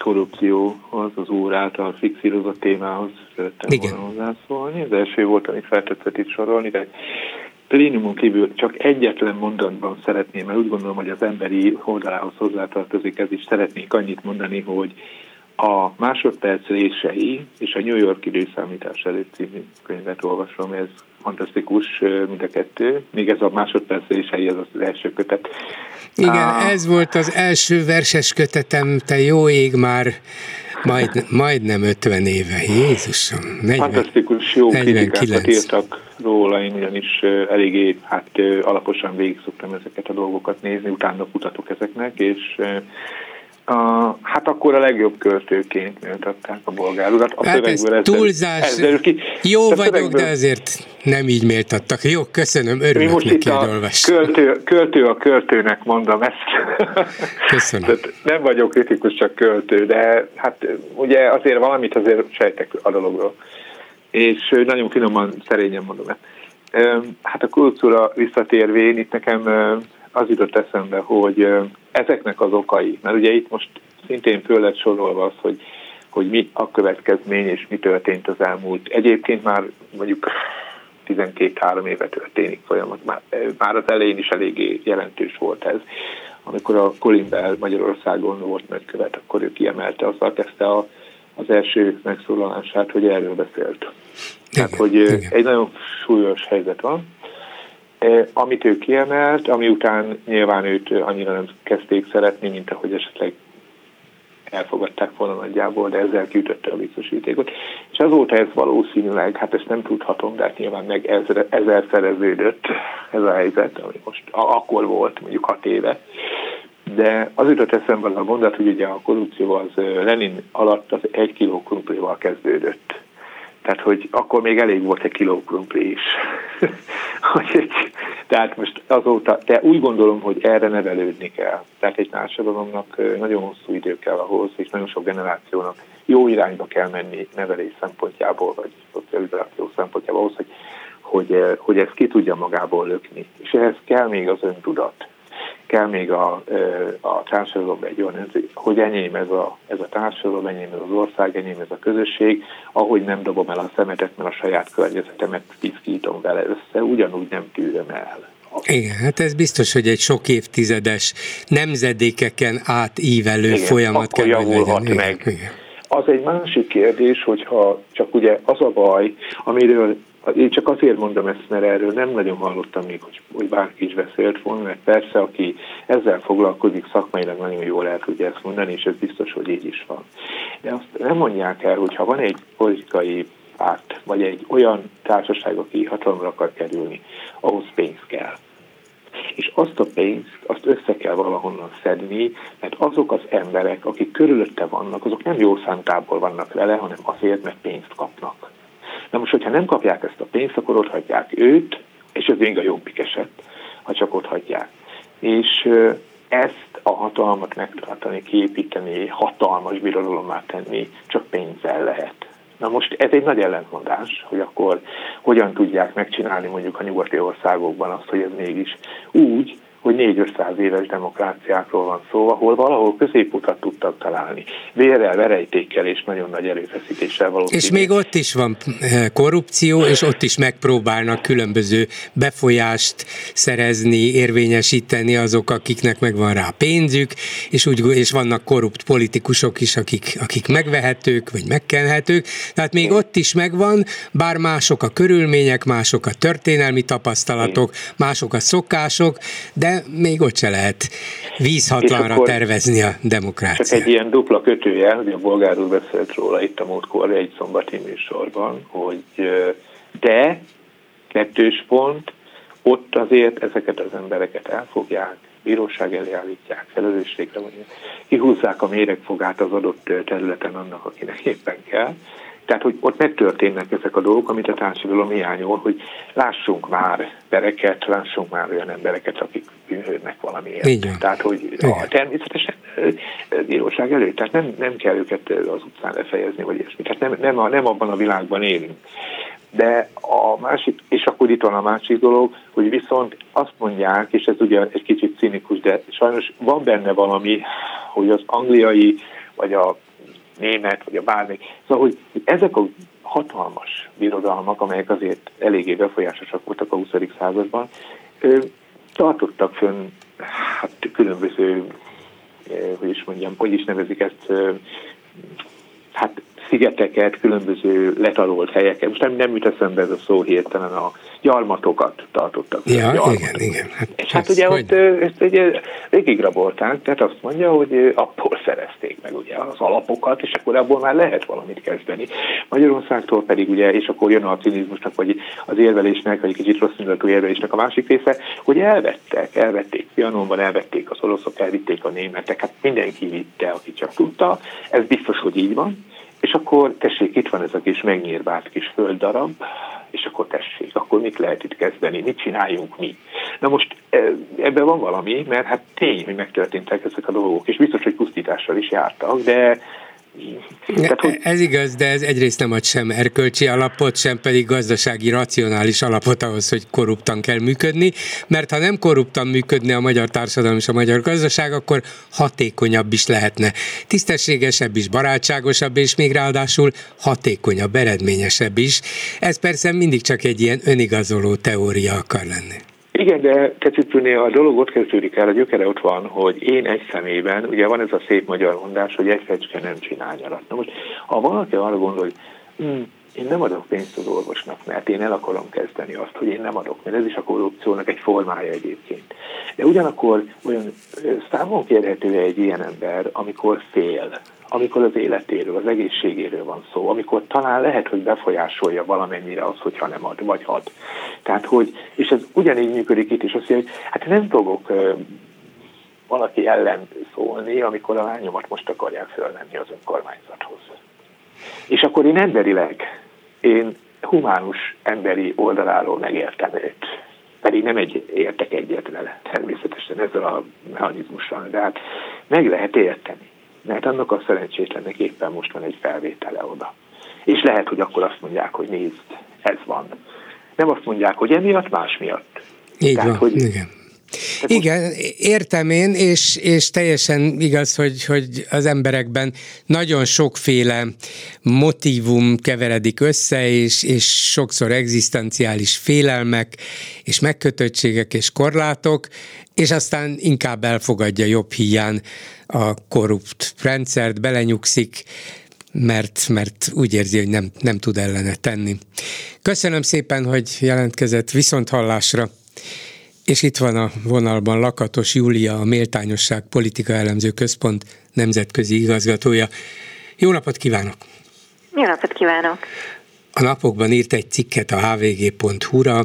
korrupcióhoz, az úr által fixírozott témához szerettem Igen. volna hozzászólni. Az első volt, amit feltetszett itt sorolni, de plénumon kívül csak egyetlen mondatban szeretném, mert úgy gondolom, hogy az emberi oldalához hozzátartozik ez is, szeretnék annyit mondani, hogy a másodperc rései és a New York időszámítás előtt című könyvet olvasom, ez fantasztikus mind a kettő, még ez a másodperc rései, ez az első kötet. Igen, a... ez volt az első verses kötetem, te jó ég már majd, majdnem 50 éve, Jézusom. 40, Fantasztikus, jó 49. kritikákat írtak róla, én ugyanis eléggé hát, alaposan végig szoktam ezeket a dolgokat nézni, utána kutatok ezeknek, és a, hát akkor a legjobb költőként méltatták a bolgár urat. A hát ez túlzás. Ez, ki. Jó de vagyok, szövegből... de azért nem így méltattak. Jó, köszönöm, örülök most neki, hogy olvas. Költő, költő a költőnek mondom ezt. Köszönöm. Tehát nem vagyok kritikus, csak költő, de hát ugye azért valamit azért sejtek a dologról. És nagyon finoman, szerényen mondom ezt. Hát a kultúra visszatérvén, itt nekem az jutott eszembe, hogy ezeknek az okai, mert ugye itt most szintén föl lett sorolva az, hogy, hogy mi a következmény és mi történt az elmúlt. Egyébként már mondjuk 12-3 éve történik folyamat, már, már az elején is eléggé jelentős volt ez. Amikor a Colin Bell Magyarországon volt nagykövet, akkor ő kiemelte, azzal kezdte a, az első megszólalását, hogy erről beszélt. Igen, Tehát, hogy igen. egy nagyon súlyos helyzet van, amit ő kiemelt, ami után nyilván őt annyira nem kezdték szeretni, mint ahogy esetleg elfogadták volna nagyjából, de ezzel kiütötte a biztosítékot. És azóta ez valószínűleg, hát ezt nem tudhatom, de hát nyilván meg ezer, ezer szereződött ez a helyzet, ami most akkor volt, mondjuk hat éve. De az jutott eszembe az a mondat, hogy ugye a korrupció az Lenin alatt az egy kiló krumplival kezdődött tehát, hogy akkor még elég volt egy kiló krumpli is. tehát most azóta, de úgy gondolom, hogy erre nevelődni kell. Tehát egy társadalomnak nagyon hosszú idő kell ahhoz, és nagyon sok generációnak jó irányba kell menni nevelés szempontjából, vagy szocializáció szempontjából ahhoz, hogy, hogy, hogy ezt ki tudja magából lökni. És ehhez kell még az öntudat kell még a, a társadalom egy olyan, hogy enyém ez a, ez a társadalom, enyém ez az ország, enyém ez a közösség, ahogy nem dobom el a szemetet, mert a saját környezetemet piszkítom vele össze, ugyanúgy nem tűröm el. Igen, hát ez biztos, hogy egy sok évtizedes nemzedékeken átívelő Igen, folyamat kell, hogy legyen. meg. Igen. Az egy másik kérdés, hogyha csak ugye az a baj, amiről én csak azért mondom ezt, mert erről nem nagyon hallottam még, hogy, hogy bárki is beszélt volna, mert persze, aki ezzel foglalkozik szakmailag nagyon jól el tudja ezt mondani, és ez biztos, hogy így is van. De azt nem mondják el, hogy ha van egy politikai párt, vagy egy olyan társaság, aki hatalomra akar kerülni, ahhoz pénz kell. És azt a pénzt, azt össze kell valahonnan szedni, mert azok az emberek, akik körülötte vannak, azok nem jó szántából vannak vele, hanem azért, mert pénzt kapnak. Na most, hogyha nem kapják ezt a pénzt, akkor ott hagyják őt, és ez még a jobbik eset, ha csak ott hagyják. És ezt a hatalmat megtartani, kiépíteni, hatalmas birodalommá tenni csak pénzzel lehet. Na most ez egy nagy ellentmondás, hogy akkor hogyan tudják megcsinálni mondjuk a nyugati országokban azt, hogy ez mégis úgy, hogy 4-500 éves demokráciákról van szó, ahol valahol középutat tudtak találni. Vérrel, verejtékkel és nagyon nagy erőfeszítéssel való. És még ott is van eh, korrupció, és ott is megpróbálnak különböző befolyást szerezni, érvényesíteni azok, akiknek megvan rá pénzük, és, úgy, és vannak korrupt politikusok is, akik, akik megvehetők, vagy megkenhetők. Tehát még ott is megvan, bár mások a körülmények, mások a történelmi tapasztalatok, mások a szokások, de még ott se lehet vízhatlanra tervezni a demokráciát. Csak egy ilyen dupla kötője, hogy a bolgár úr beszélt róla itt a múltkor egy szombati műsorban, hogy de kettős pont, ott azért ezeket az embereket elfogják, bíróság elé állítják, felelősségre mondják, kihúzzák a méregfogát az adott területen annak, akinek éppen kell, tehát, hogy ott megtörténnek ezek a dolgok, amit a társadalom hiányol, hogy lássunk már pereket, lássunk már olyan embereket, akik bűnhődnek valamiért. Igen. Tehát, hogy a, természetesen bíróság előtt, tehát nem, nem kell őket az utcán lefejezni, vagy ilyesmi. Tehát nem, nem, a, nem abban a világban élünk. De a másik, és akkor itt van a másik dolog, hogy viszont azt mondják, és ez ugye egy kicsit cinikus, de sajnos van benne valami, hogy az angliai, vagy a német, vagy a bármi. Szóval, hogy ezek a hatalmas birodalmak, amelyek azért eléggé befolyásosak voltak a 20. században, tartottak fönn hát, különböző, hogy is mondjam, hogy is nevezik ezt, hát szigeteket, különböző letarolt helyeket. Most nem, nem jut eszembe ez a szó hirtelen, a gyarmatokat tartottak. Ja, gyarmatokat. igen, igen. Hát, és hát ugye hogy? ott ezt ugye végigrabolták, tehát azt mondja, hogy abból szerezték meg ugye az alapokat, és akkor abból már lehet valamit kezdeni. Magyarországtól pedig ugye, és akkor jön a cinizmusnak, vagy az érvelésnek, vagy egy kicsit rossz indulatú érvelésnek a másik része, hogy elvettek, elvették Pianonban, elvették az oroszok, elvitték a németek, hát mindenki vitte, aki csak tudta, ez biztos, hogy így van, és akkor tessék, itt van ez a kis megnyírvált kis földdarab, és akkor tessék, akkor mit lehet itt kezdeni, mit csináljunk mi? Na most e, ebben van valami, mert hát tény, hogy megtörténtek ezek a dolgok, és biztos, hogy pusztítással is jártak, de tehát, hogy... Ez igaz, de ez egyrészt nem ad sem erkölcsi alapot, sem pedig gazdasági, racionális alapot ahhoz, hogy korruptan kell működni, mert ha nem korruptan működne a magyar társadalom és a magyar gazdaság, akkor hatékonyabb is lehetne. Tisztességesebb is, barátságosabb, és még ráadásul hatékonyabb, eredményesebb is. Ez persze mindig csak egy ilyen önigazoló teória akar lenni. Igen, de Kecipőnél a dolog ott kezdődik el, a gyökere ott van, hogy én egy szemében, ugye van ez a szép magyar mondás, hogy egy fecske nem csinál nyarat. Na most, ha valaki arra gondol, hogy hm, én nem adok pénzt az orvosnak, mert én el akarom kezdeni azt, hogy én nem adok, mert ez is a korrupciónak egy formája egyébként. De ugyanakkor olyan számon kérhető egy ilyen ember, amikor fél, amikor az életéről, az egészségéről van szó, amikor talán lehet, hogy befolyásolja valamennyire az, hogyha nem ad, vagy ad. Tehát, hogy, és ez ugyanígy működik itt is, azt mondja, hogy hát nem fogok valaki ellen szólni, amikor a lányomat most akarják fölvenni az önkormányzathoz. És akkor én emberileg, én humánus emberi oldaláról megértem őt. Pedig nem egy, értek egyet vele, természetesen ezzel a mechanizmussal, de hát meg lehet érteni mert annak a szerencsétlennek éppen most van egy felvétele oda. És lehet, hogy akkor azt mondják, hogy nézd, ez van. Nem azt mondják, hogy emiatt, más miatt. Így Tehát, van, hogy igen. Igen, értem én, és, és teljesen igaz, hogy, hogy az emberekben nagyon sokféle motivum keveredik össze, és, és sokszor egzisztenciális félelmek, és megkötöttségek és korlátok, és aztán inkább elfogadja jobb hiány a korrupt rendszert, belenyugszik, mert, mert úgy érzi, hogy nem, nem tud ellene tenni. Köszönöm szépen, hogy jelentkezett viszont hallásra. És itt van a vonalban Lakatos Júlia, a Méltányosság Politika Elemző Központ nemzetközi igazgatója. Jó napot kívánok! Jó napot kívánok! A napokban írt egy cikket a hvg.hu-ra,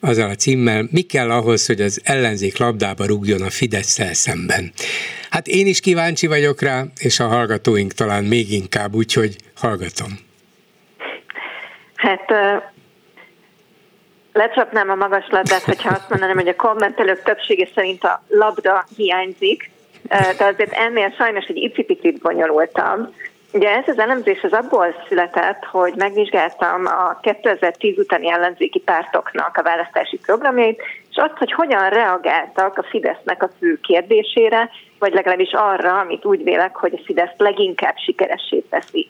azzal a címmel, mi kell ahhoz, hogy az ellenzék labdába rúgjon a fidesz szemben. Hát én is kíváncsi vagyok rá, és a hallgatóink talán még inkább, úgyhogy hallgatom. Hát lecsapnám a magas labdát, hogyha azt mondanám, hogy a kommentelők többsége szerint a labda hiányzik, de azért ennél sajnos egy icipicit bonyolultabb. Ugye ez az elemzés az abból született, hogy megvizsgáltam a 2010 utáni ellenzéki pártoknak a választási programjait, és azt, hogy hogyan reagáltak a Fidesznek a fő kérdésére, vagy legalábbis arra, amit úgy vélek, hogy a Fidesz leginkább sikeressé teszi.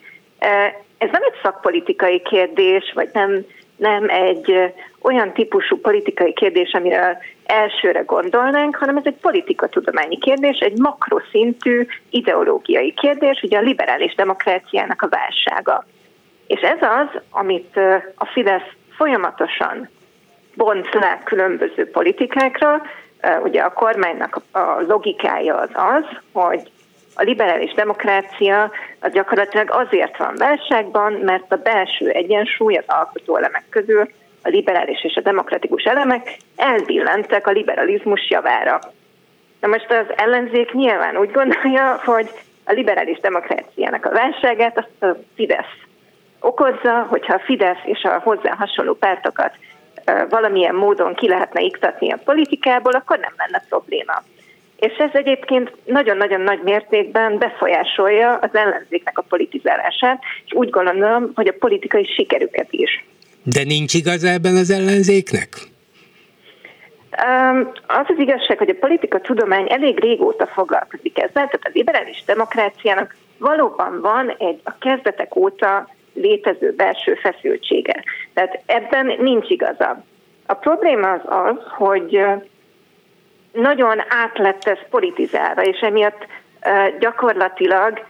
Ez nem egy szakpolitikai kérdés, vagy nem, nem egy olyan típusú politikai kérdés, amire elsőre gondolnánk, hanem ez egy politikatudományi kérdés, egy makroszintű ideológiai kérdés, ugye a liberális demokráciának a válsága. És ez az, amit a Fidesz folyamatosan bont le különböző politikákra. Ugye a kormánynak a logikája az az, hogy a liberális demokrácia az gyakorlatilag azért van válságban, mert a belső egyensúly az alkotó elemek közül a liberális és a demokratikus elemek elbillentek a liberalizmus javára. Na most az ellenzék nyilván úgy gondolja, hogy a liberális demokráciának a válságát azt a Fidesz okozza, hogyha a Fidesz és a hozzá hasonló pártokat valamilyen módon ki lehetne iktatni a politikából, akkor nem lenne probléma. És ez egyébként nagyon-nagyon nagy mértékben befolyásolja az ellenzéknek a politizálását, és úgy gondolom, hogy a politikai sikerüket is. De nincs igaz ebben az ellenzéknek? Az az igazság, hogy a politika tudomány elég régóta foglalkozik ezzel, tehát a liberális demokráciának valóban van egy a kezdetek óta létező belső feszültsége. Tehát ebben nincs igaza. A probléma az az, hogy nagyon át lett ez politizálva, és emiatt gyakorlatilag,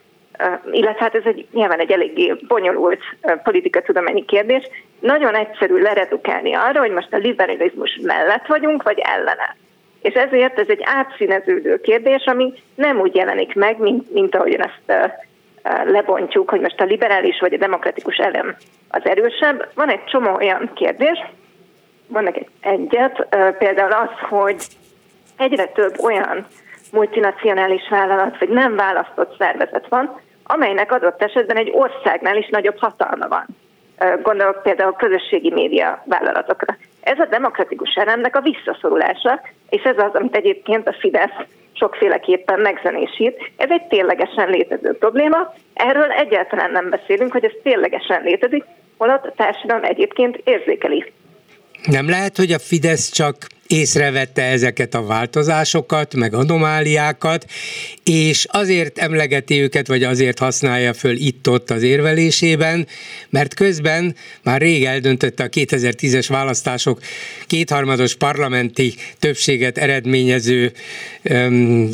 illetve hát ez egy, nyilván egy eléggé bonyolult politikatudományi kérdés, nagyon egyszerű leredukálni arra, hogy most a liberalizmus mellett vagyunk, vagy ellene. És ezért ez egy átszíneződő kérdés, ami nem úgy jelenik meg, mint, mint ahogyan ezt lebontjuk, hogy most a liberális vagy a demokratikus elem az erősebb. Van egy csomó olyan kérdés, vannak egy egyet, például az, hogy egyre több olyan multinacionális vállalat, vagy nem választott szervezet van, amelynek adott esetben egy országnál is nagyobb hatalma van. Gondolok például közösségi média vállalatokra. Ez a demokratikus elemnek a visszaszorulása, és ez az, amit egyébként a Fidesz sokféleképpen megzenésít. Ez egy ténylegesen létező probléma. Erről egyáltalán nem beszélünk, hogy ez ténylegesen létezik, holott a társadalom egyébként érzékeli. Nem lehet, hogy a Fidesz csak észrevette ezeket a változásokat, meg anomáliákat, és azért emlegeti őket, vagy azért használja föl itt-ott az érvelésében, mert közben már rég eldöntötte a 2010-es választások kétharmados parlamenti többséget eredményező, um,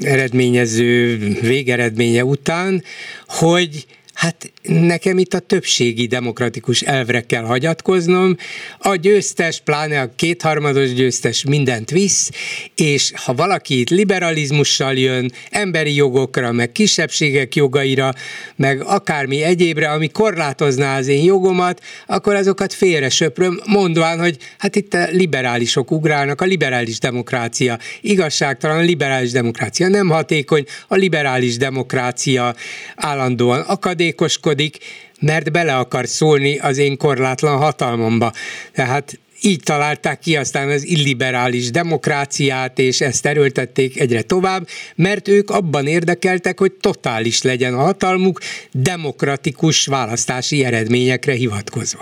eredményező végeredménye után, hogy Hát nekem itt a többségi demokratikus elvre kell hagyatkoznom. A győztes, pláne a kétharmados győztes mindent visz, és ha valaki itt liberalizmussal jön, emberi jogokra, meg kisebbségek jogaira, meg akármi egyébre, ami korlátozná az én jogomat, akkor azokat félre söpröm, mondván, hogy hát itt a liberálisok ugrálnak, a liberális demokrácia igazságtalan, a liberális demokrácia nem hatékony, a liberális demokrácia állandóan akadék, szándékoskodik, mert bele akar szólni az én korlátlan hatalmamba. Tehát így találták ki aztán az illiberális demokráciát, és ezt erőltették egyre tovább, mert ők abban érdekeltek, hogy totális legyen a hatalmuk, demokratikus választási eredményekre hivatkozva.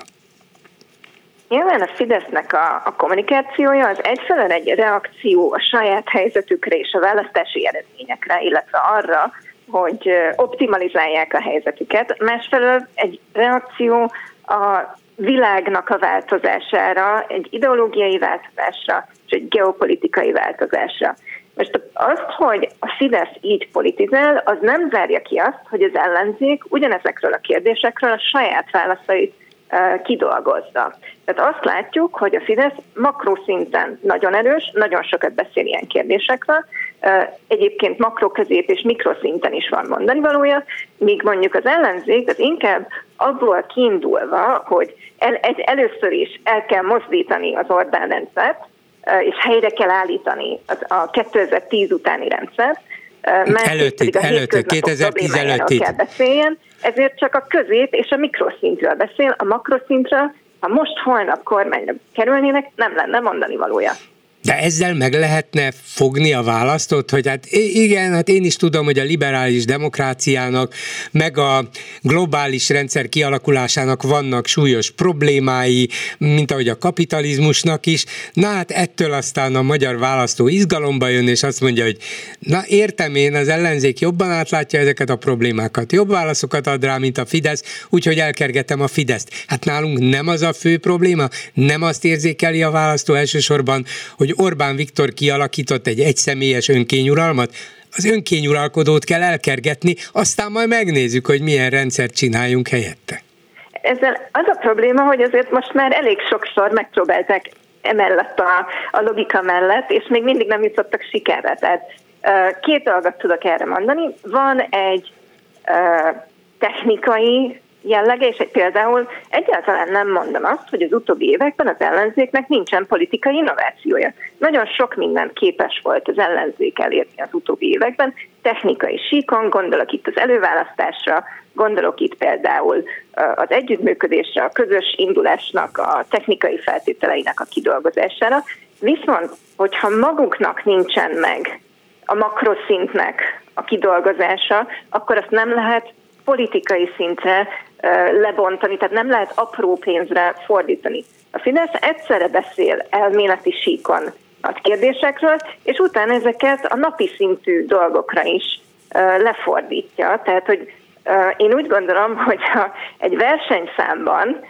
Nyilván a Fidesznek a, a kommunikációja az egyfelől egy reakció a saját helyzetükre és a választási eredményekre, illetve arra, hogy optimalizálják a helyzetüket, másfelől egy reakció a világnak a változására, egy ideológiai változásra és egy geopolitikai változásra. Most azt, hogy a Fidesz így politizál, az nem zárja ki azt, hogy az ellenzék ugyanezekről a kérdésekről a saját válaszait kidolgozza. Tehát azt látjuk, hogy a Fidesz makroszinten nagyon erős, nagyon sokat beszél ilyen kérdésekről, egyébként makro, közép és mikroszinten is van mondani valója, míg mondjuk az ellenzék az inkább abból kiindulva, hogy el, egy, először is el kell mozdítani az Orbán rendszert, és helyre kell állítani a 2010 utáni rendszert, mert előtti, előtti, 2010 előtti. kell beszéljen, ezért csak a közép és a mikroszintről beszél, a makroszintről, ha most holnap kormányra kerülnének, nem lenne mondani valója. De ezzel meg lehetne fogni a választót, hogy hát igen, hát én is tudom, hogy a liberális demokráciának, meg a globális rendszer kialakulásának vannak súlyos problémái, mint ahogy a kapitalizmusnak is. Na hát ettől aztán a magyar választó izgalomba jön, és azt mondja, hogy na értem én, az ellenzék jobban átlátja ezeket a problémákat, jobb válaszokat ad rá, mint a Fidesz, úgyhogy elkergetem a Fideszt. Hát nálunk nem az a fő probléma, nem azt érzékeli a választó elsősorban, hogy Orbán Viktor kialakított egy egyszemélyes önkényuralmat, az önkényuralkodót kell elkergetni, aztán majd megnézzük, hogy milyen rendszert csináljunk helyette. Ezzel az a probléma, hogy azért most már elég sokszor megpróbálták emellett a, a logika mellett, és még mindig nem jutottak sikerre. Tehát két dolgot tudok erre mondani. Van egy technikai jellege, és például egyáltalán nem mondom azt, hogy az utóbbi években az ellenzéknek nincsen politikai innovációja. Nagyon sok minden képes volt az ellenzék elérni az utóbbi években, technikai síkon, gondolok itt az előválasztásra, gondolok itt például az együttműködésre, a közös indulásnak, a technikai feltételeinek a kidolgozására. Viszont, hogyha maguknak nincsen meg a makroszintnek a kidolgozása, akkor azt nem lehet politikai szintre lebontani, tehát nem lehet apró pénzre fordítani. A Fidesz egyszerre beszél elméleti síkon a kérdésekről, és utána ezeket a napi szintű dolgokra is lefordítja. Tehát, hogy én úgy gondolom, hogy ha egy versenyszámban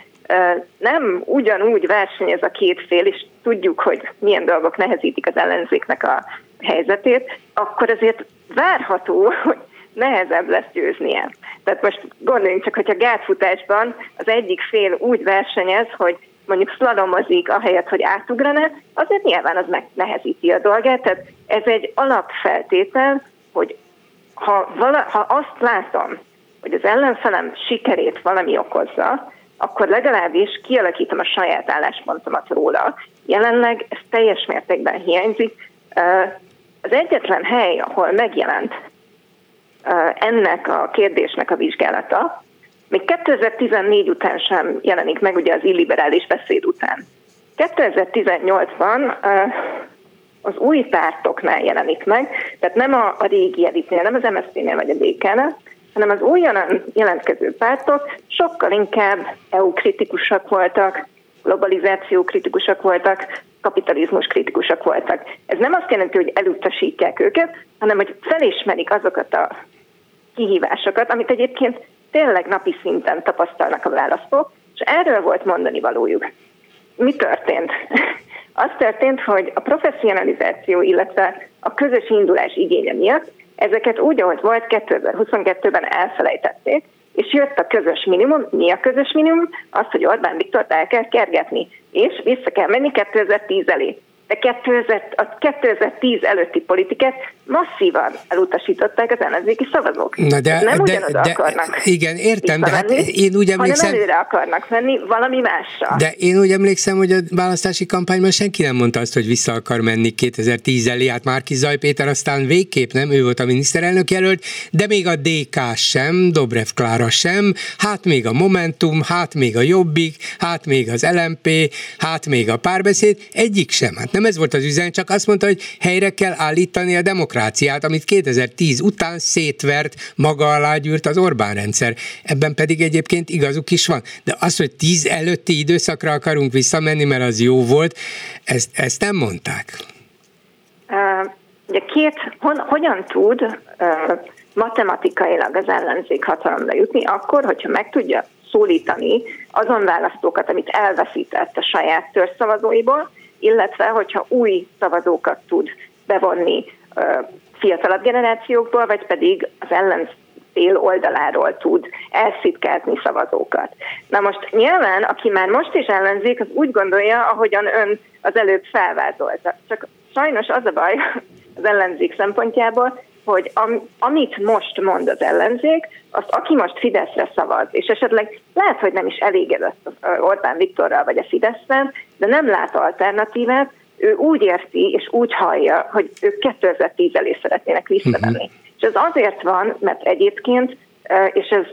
nem ugyanúgy versenyez a két fél, és tudjuk, hogy milyen dolgok nehezítik az ellenzéknek a helyzetét, akkor azért várható, hogy nehezebb lesz győznie. Tehát most gondoljunk csak, hogyha gátfutásban az egyik fél úgy versenyez, hogy mondjuk szlalomozik ahelyett, hogy átugrana, azért nyilván az megnehezíti a dolgát. Tehát ez egy alapfeltétel, hogy ha, vala, ha azt látom, hogy az ellenfelem sikerét valami okozza, akkor legalábbis kialakítom a saját álláspontomat róla. Jelenleg ez teljes mértékben hiányzik. Az egyetlen hely, ahol megjelent ennek a kérdésnek a vizsgálata, még 2014 után sem jelenik meg, ugye az illiberális beszéd után. 2018-ban az új pártoknál jelenik meg, tehát nem a, a régi elitnél, nem az MSZP-nél vagy a DK-nél, hanem az újonnan jelentkező pártok sokkal inkább EU-kritikusak voltak, globalizáció kritikusak voltak, kapitalizmus kritikusak voltak. Ez nem azt jelenti, hogy elutasítják őket, hanem hogy felismerik azokat a kihívásokat, amit egyébként tényleg napi szinten tapasztalnak a választók, és erről volt mondani valójuk. Mi történt? Az történt, hogy a professzionalizáció, illetve a közös indulás igénye miatt ezeket úgy, ahogy volt 2022-ben elfelejtették, és jött a közös minimum. Mi a közös minimum? Az, hogy Orbán Viktort el kell kergetni, és vissza kell menni 2010 elé de 2000, a 2010 előtti politikát masszívan elutasították az ellenzéki szavazók. Na de, nem de, de, akarnak. Igen, értem, de hát én úgy emlékszem... Hanem előre akarnak menni valami másra. De én úgy emlékszem, hogy a választási kampányban senki nem mondta azt, hogy vissza akar menni 2010 elé, hát Márki Zaj Péter aztán végképp nem, ő volt a miniszterelnök jelölt, de még a DK sem, Dobrev Klára sem, hát még a Momentum, hát még a Jobbik, hát még az LMP, hát még a párbeszéd, egyik sem. Hát nem ez volt az üzen, csak azt mondta, hogy helyre kell állítani a demokráciát, amit 2010 után szétvert, maga alá gyűrt az Orbán rendszer. Ebben pedig egyébként igazuk is van. De az, hogy 10 előtti időszakra akarunk visszamenni, mert az jó volt, ezt, ezt nem mondták. Uh, két, hon, hogyan tud uh, matematikailag az ellenzék hatalomra jutni, akkor, hogyha meg tudja szólítani azon választókat, amit elveszített a saját törzszavazóiból, illetve hogyha új szavazókat tud bevonni fiatalabb generációkból, vagy pedig az ellenfél oldaláról tud elszitkázni szavazókat. Na most nyilván, aki már most is ellenzék, az úgy gondolja, ahogyan ön az előbb felvázolta. Csak sajnos az a baj az ellenzék szempontjából, hogy am, amit most mond az ellenzék, azt aki most Fideszre szavaz, és esetleg lehet, hogy nem is elégedett Orbán Viktorral vagy a Fideszben, de nem lát alternatívát, ő úgy érti és úgy hallja, hogy ők 2010 elé szeretnének visszamenni. Uh-huh. És ez azért van, mert egyébként, és ez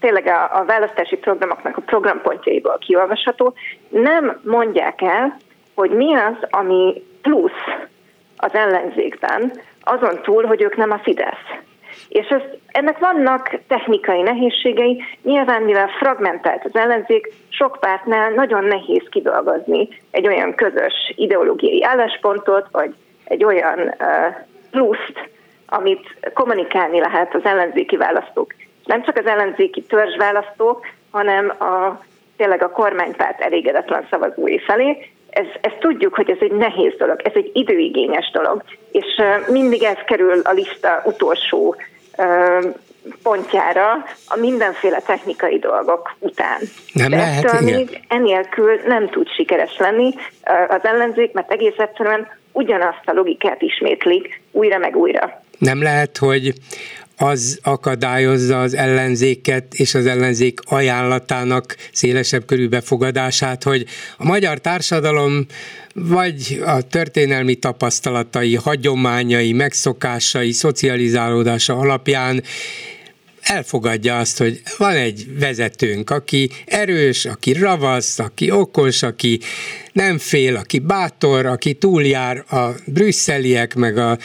tényleg a, a választási programoknak a programpontjaiból kiolvasható, nem mondják el, hogy mi az, ami plusz az ellenzékben, azon túl, hogy ők nem a Fidesz. És ez, ennek vannak technikai nehézségei, nyilván mivel fragmentált az ellenzék, sok pártnál nagyon nehéz kidolgozni egy olyan közös ideológiai álláspontot, vagy egy olyan uh, pluszt, amit kommunikálni lehet az ellenzéki választók. Nem csak az ellenzéki törzsválasztók, hanem a, tényleg a kormánypárt elégedetlen szavazói felé, ez, ezt tudjuk, hogy ez egy nehéz dolog, ez egy időigényes dolog, és mindig ez kerül a lista utolsó pontjára a mindenféle technikai dolgok után. Nem De lehet, ettől igen. még enélkül nem tud sikeres lenni az ellenzék, mert egész egyszerűen ugyanazt a logikát ismétlik újra meg újra. Nem lehet, hogy az akadályozza az ellenzéket és az ellenzék ajánlatának szélesebb körű befogadását, hogy a magyar társadalom vagy a történelmi tapasztalatai, hagyományai, megszokásai, szocializálódása alapján elfogadja azt, hogy van egy vezetőnk, aki erős, aki ravasz, aki okos, aki nem fél, aki bátor, aki túljár a brüsszeliek, meg a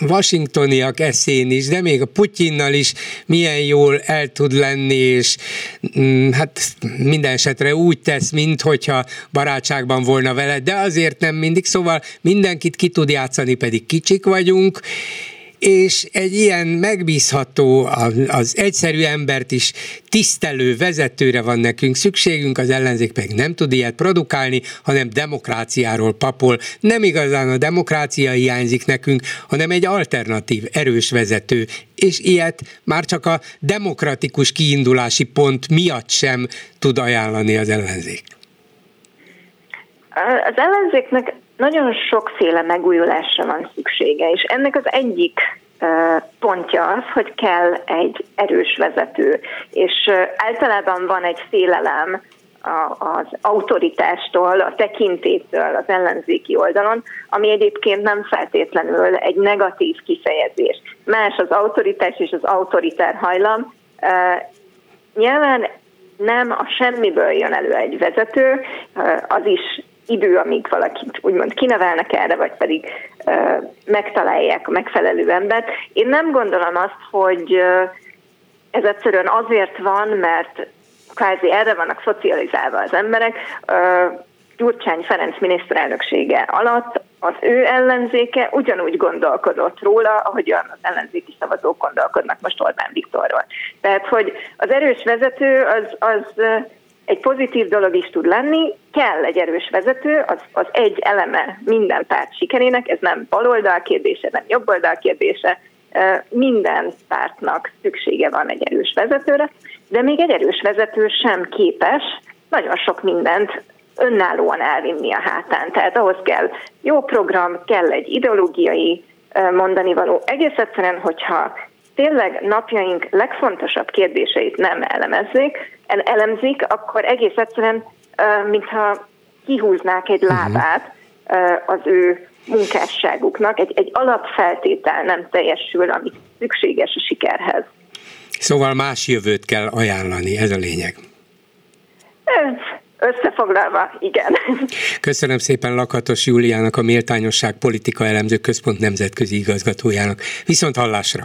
washingtoniak eszén is, de még a Putyinnal is milyen jól el tud lenni, és mm, hát minden esetre úgy tesz, minthogyha barátságban volna vele, de azért nem mindig, szóval mindenkit ki tud játszani, pedig kicsik vagyunk, és egy ilyen megbízható, az egyszerű embert is tisztelő vezetőre van nekünk szükségünk, az ellenzék pedig nem tud ilyet produkálni, hanem demokráciáról papol. Nem igazán a demokrácia hiányzik nekünk, hanem egy alternatív, erős vezető, és ilyet már csak a demokratikus kiindulási pont miatt sem tud ajánlani az ellenzék. Az ellenzéknek nagyon sokféle megújulásra van szüksége, és ennek az egyik pontja az, hogy kell egy erős vezető, és általában van egy félelem az autoritástól, a tekintétől az ellenzéki oldalon, ami egyébként nem feltétlenül egy negatív kifejezés. Más az autoritás és az autoritár hajlam. Nyilván nem a semmiből jön elő egy vezető, az is idő, amíg valakit úgymond kinevelnek erre, vagy pedig uh, megtalálják a megfelelő embert. Én nem gondolom azt, hogy uh, ez egyszerűen azért van, mert kvázi erre vannak szocializálva az emberek. Uh, Gyurcsány Ferenc miniszterelnöksége alatt az ő ellenzéke ugyanúgy gondolkodott róla, ahogyan az ellenzéki szavazók gondolkodnak most Orbán Viktorról. Tehát, hogy az erős vezető az, az egy pozitív dolog is tud lenni, kell egy erős vezető, az, az egy eleme minden párt sikerének, ez nem baloldal kérdése, nem jobboldal kérdése, minden pártnak szüksége van egy erős vezetőre, de még egy erős vezető sem képes nagyon sok mindent önállóan elvinni a hátán. Tehát ahhoz kell jó program, kell egy ideológiai mondani való. Egész egyszerűen, hogyha tényleg napjaink legfontosabb kérdéseit nem elemezzék, elemzik, akkor egész egyszerűen, mintha kihúznák egy mhm. lábát az ő munkásságuknak, egy, egy alapfeltétel nem teljesül, ami szükséges a sikerhez. Szóval más jövőt kell ajánlani, ez a lényeg. Összefoglalva, igen. Köszönöm szépen Lakatos Júliának, a Méltányosság Politika Elemző Központ nemzetközi igazgatójának. Viszont hallásra!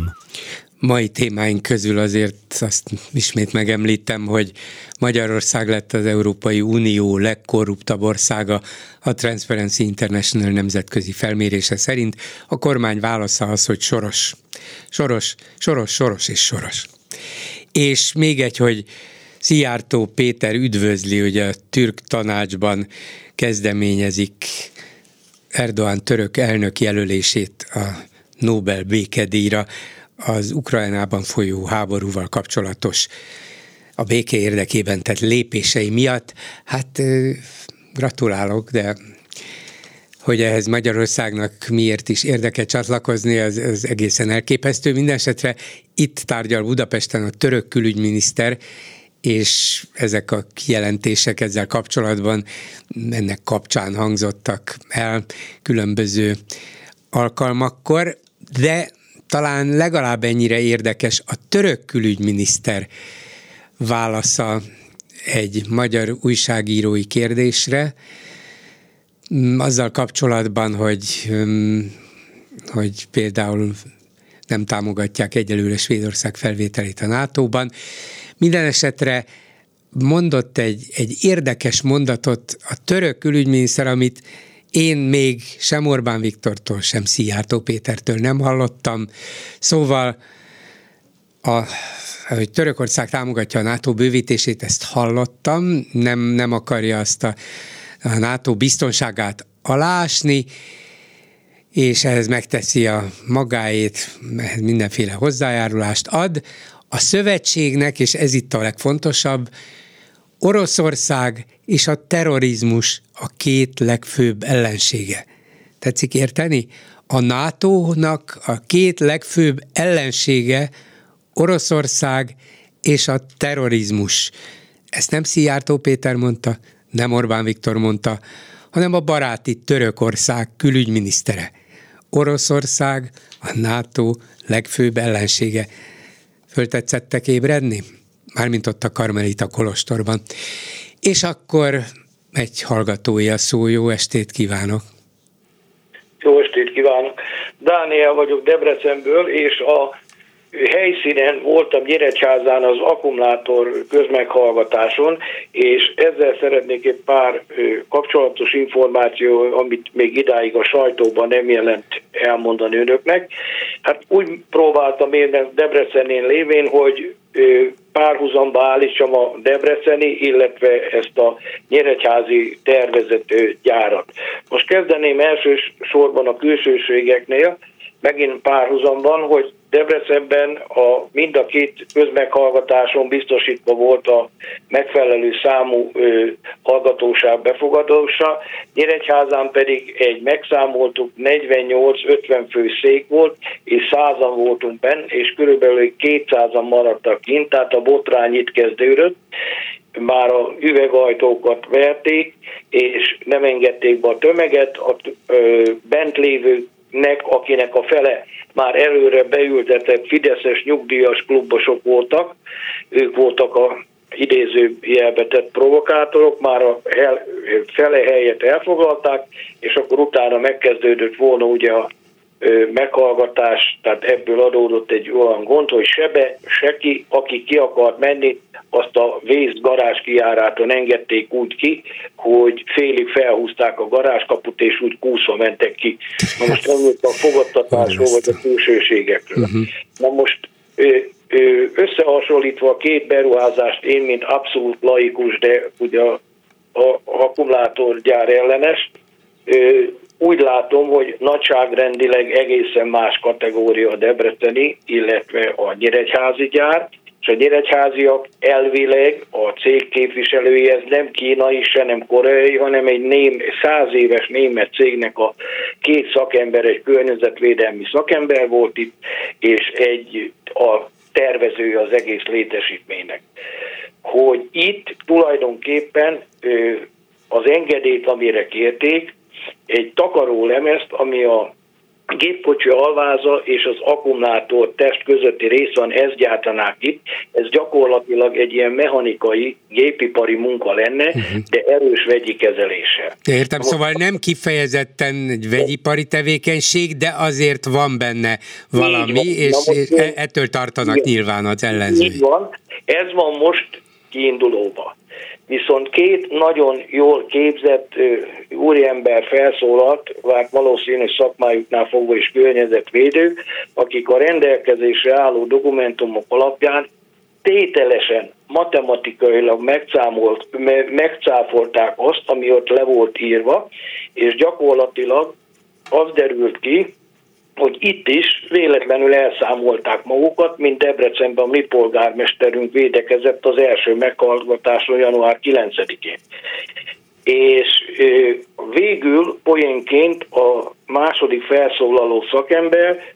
Mai témáink közül azért azt ismét megemlítem, hogy Magyarország lett az Európai Unió legkorruptabb országa a Transparency International nemzetközi felmérése szerint. A kormány válasza az, hogy soros, soros, soros, soros és soros. És még egy, hogy Szijjártó Péter üdvözli, hogy a türk tanácsban kezdeményezik Erdoğan török elnök jelölését a Nobel békedíjra az Ukrajnában folyó háborúval kapcsolatos a béke érdekében tett lépései miatt, hát gratulálok, de hogy ehhez Magyarországnak miért is érdeke csatlakozni, az, az egészen elképesztő. Mindenesetre itt tárgyal Budapesten a török külügyminiszter, és ezek a kijelentések ezzel kapcsolatban ennek kapcsán hangzottak el különböző alkalmakkor, de talán legalább ennyire érdekes a török külügyminiszter válasza egy magyar újságírói kérdésre, azzal kapcsolatban, hogy, hogy például nem támogatják egyelőre Svédország felvételét a NATO-ban. Minden esetre mondott egy, egy érdekes mondatot a török külügyminiszter, amit én még sem Orbán Viktortól, sem Szijjártó Pétertől nem hallottam. Szóval a, hogy Törökország támogatja a NATO bővítését, ezt hallottam, nem, nem akarja azt a, a NATO biztonságát alásni, és ehhez megteszi a magáét, mindenféle hozzájárulást ad. A szövetségnek, és ez itt a legfontosabb, Oroszország és a terrorizmus a két legfőbb ellensége. Tetszik érteni? A NATO-nak a két legfőbb ellensége Oroszország és a terrorizmus. Ezt nem Szijjártó Péter mondta, nem Orbán Viktor mondta, hanem a baráti Törökország külügyminisztere. Oroszország a NATO legfőbb ellensége. Föltetszettek ébredni? Mármint ott a Karmelita Kolostorban. És akkor egy hallgatói a szó, jó estét kívánok! Jó estét kívánok! Dániel vagyok Debrecenből, és a helyszínen voltam Nyíregyházán az akkumulátor közmeghallgatáson, és ezzel szeretnék egy pár kapcsolatos információ, amit még idáig a sajtóban nem jelent elmondani önöknek. Hát úgy próbáltam én Debrecenén lévén, hogy párhuzamba állítsam a Debreceni, illetve ezt a nyíregyházi tervezett gyárat. Most kezdeném elsősorban a külsőségeknél, megint párhuzamban, hogy Debrecenben a, mind a két közmeghallgatáson biztosítva volt a megfelelő számú ö, hallgatóság befogadósa, Nyíregyházán pedig egy megszámoltuk 48-50 fő szék volt, és százan voltunk benn, és körülbelül 200-an maradtak kint, tehát a botrány itt kezdődött, már a üvegajtókat verték, és nem engedték be a tömeget, a bent lévőnek, akinek a fele már előre beültetett fideszes nyugdíjas klubosok voltak, ők voltak a idéző tett provokátorok, már a hel, fele helyet elfoglalták, és akkor utána megkezdődött volna ugye a meghallgatás, tehát ebből adódott egy olyan gond, hogy sebe, se ki, aki ki akart menni, azt a vész garázs kijáráton engedték úgy ki, hogy félig felhúzták a garázskaput, és úgy kúszva mentek ki. Na most a fogadtatásról, vagy a külsőségekről. Uh-huh. Na most összehasonlítva a két beruházást, én, mint abszolút laikus, de ugye a, a akkumulátorgyár ellenes, úgy látom, hogy nagyságrendileg egészen más kategória a Debreceni, illetve a Nyíregyházi gyár, és a nyíregyháziak elvileg a cég képviselői, ez nem kínai, se nem koreai, hanem egy ném, száz éves német cégnek a két szakember, egy környezetvédelmi szakember volt itt, és egy a tervezője az egész létesítménynek. Hogy itt tulajdonképpen az engedélyt, amire kérték, egy takaró lemezt, ami a gépkocsi alváza és az akkumulátor test közötti rész van, ezt gyártanák itt. Ez gyakorlatilag egy ilyen mechanikai, gépipari munka lenne, uh-huh. de erős vegyi kezelése. Értem, Most szóval nem kifejezetten egy vegyipari tevékenység, de azért van benne valami, van. és, most, e- ettől tartanak igen, nyilván az ellenzői. Így van. Ez van most kiindulóba. Viszont két nagyon jól képzett úriember felszólalt, vált valószínű szakmájuknál fogva is környezetvédők, akik a rendelkezésre álló dokumentumok alapján tételesen, matematikailag megszámolt, megcáfolták azt, ami ott le volt írva, és gyakorlatilag az derült ki, hogy itt is véletlenül elszámolták magukat, mint Debrecenben a mi polgármesterünk védekezett az első meghallgatáson január 9-én. és végül poénként a második felszólaló szakember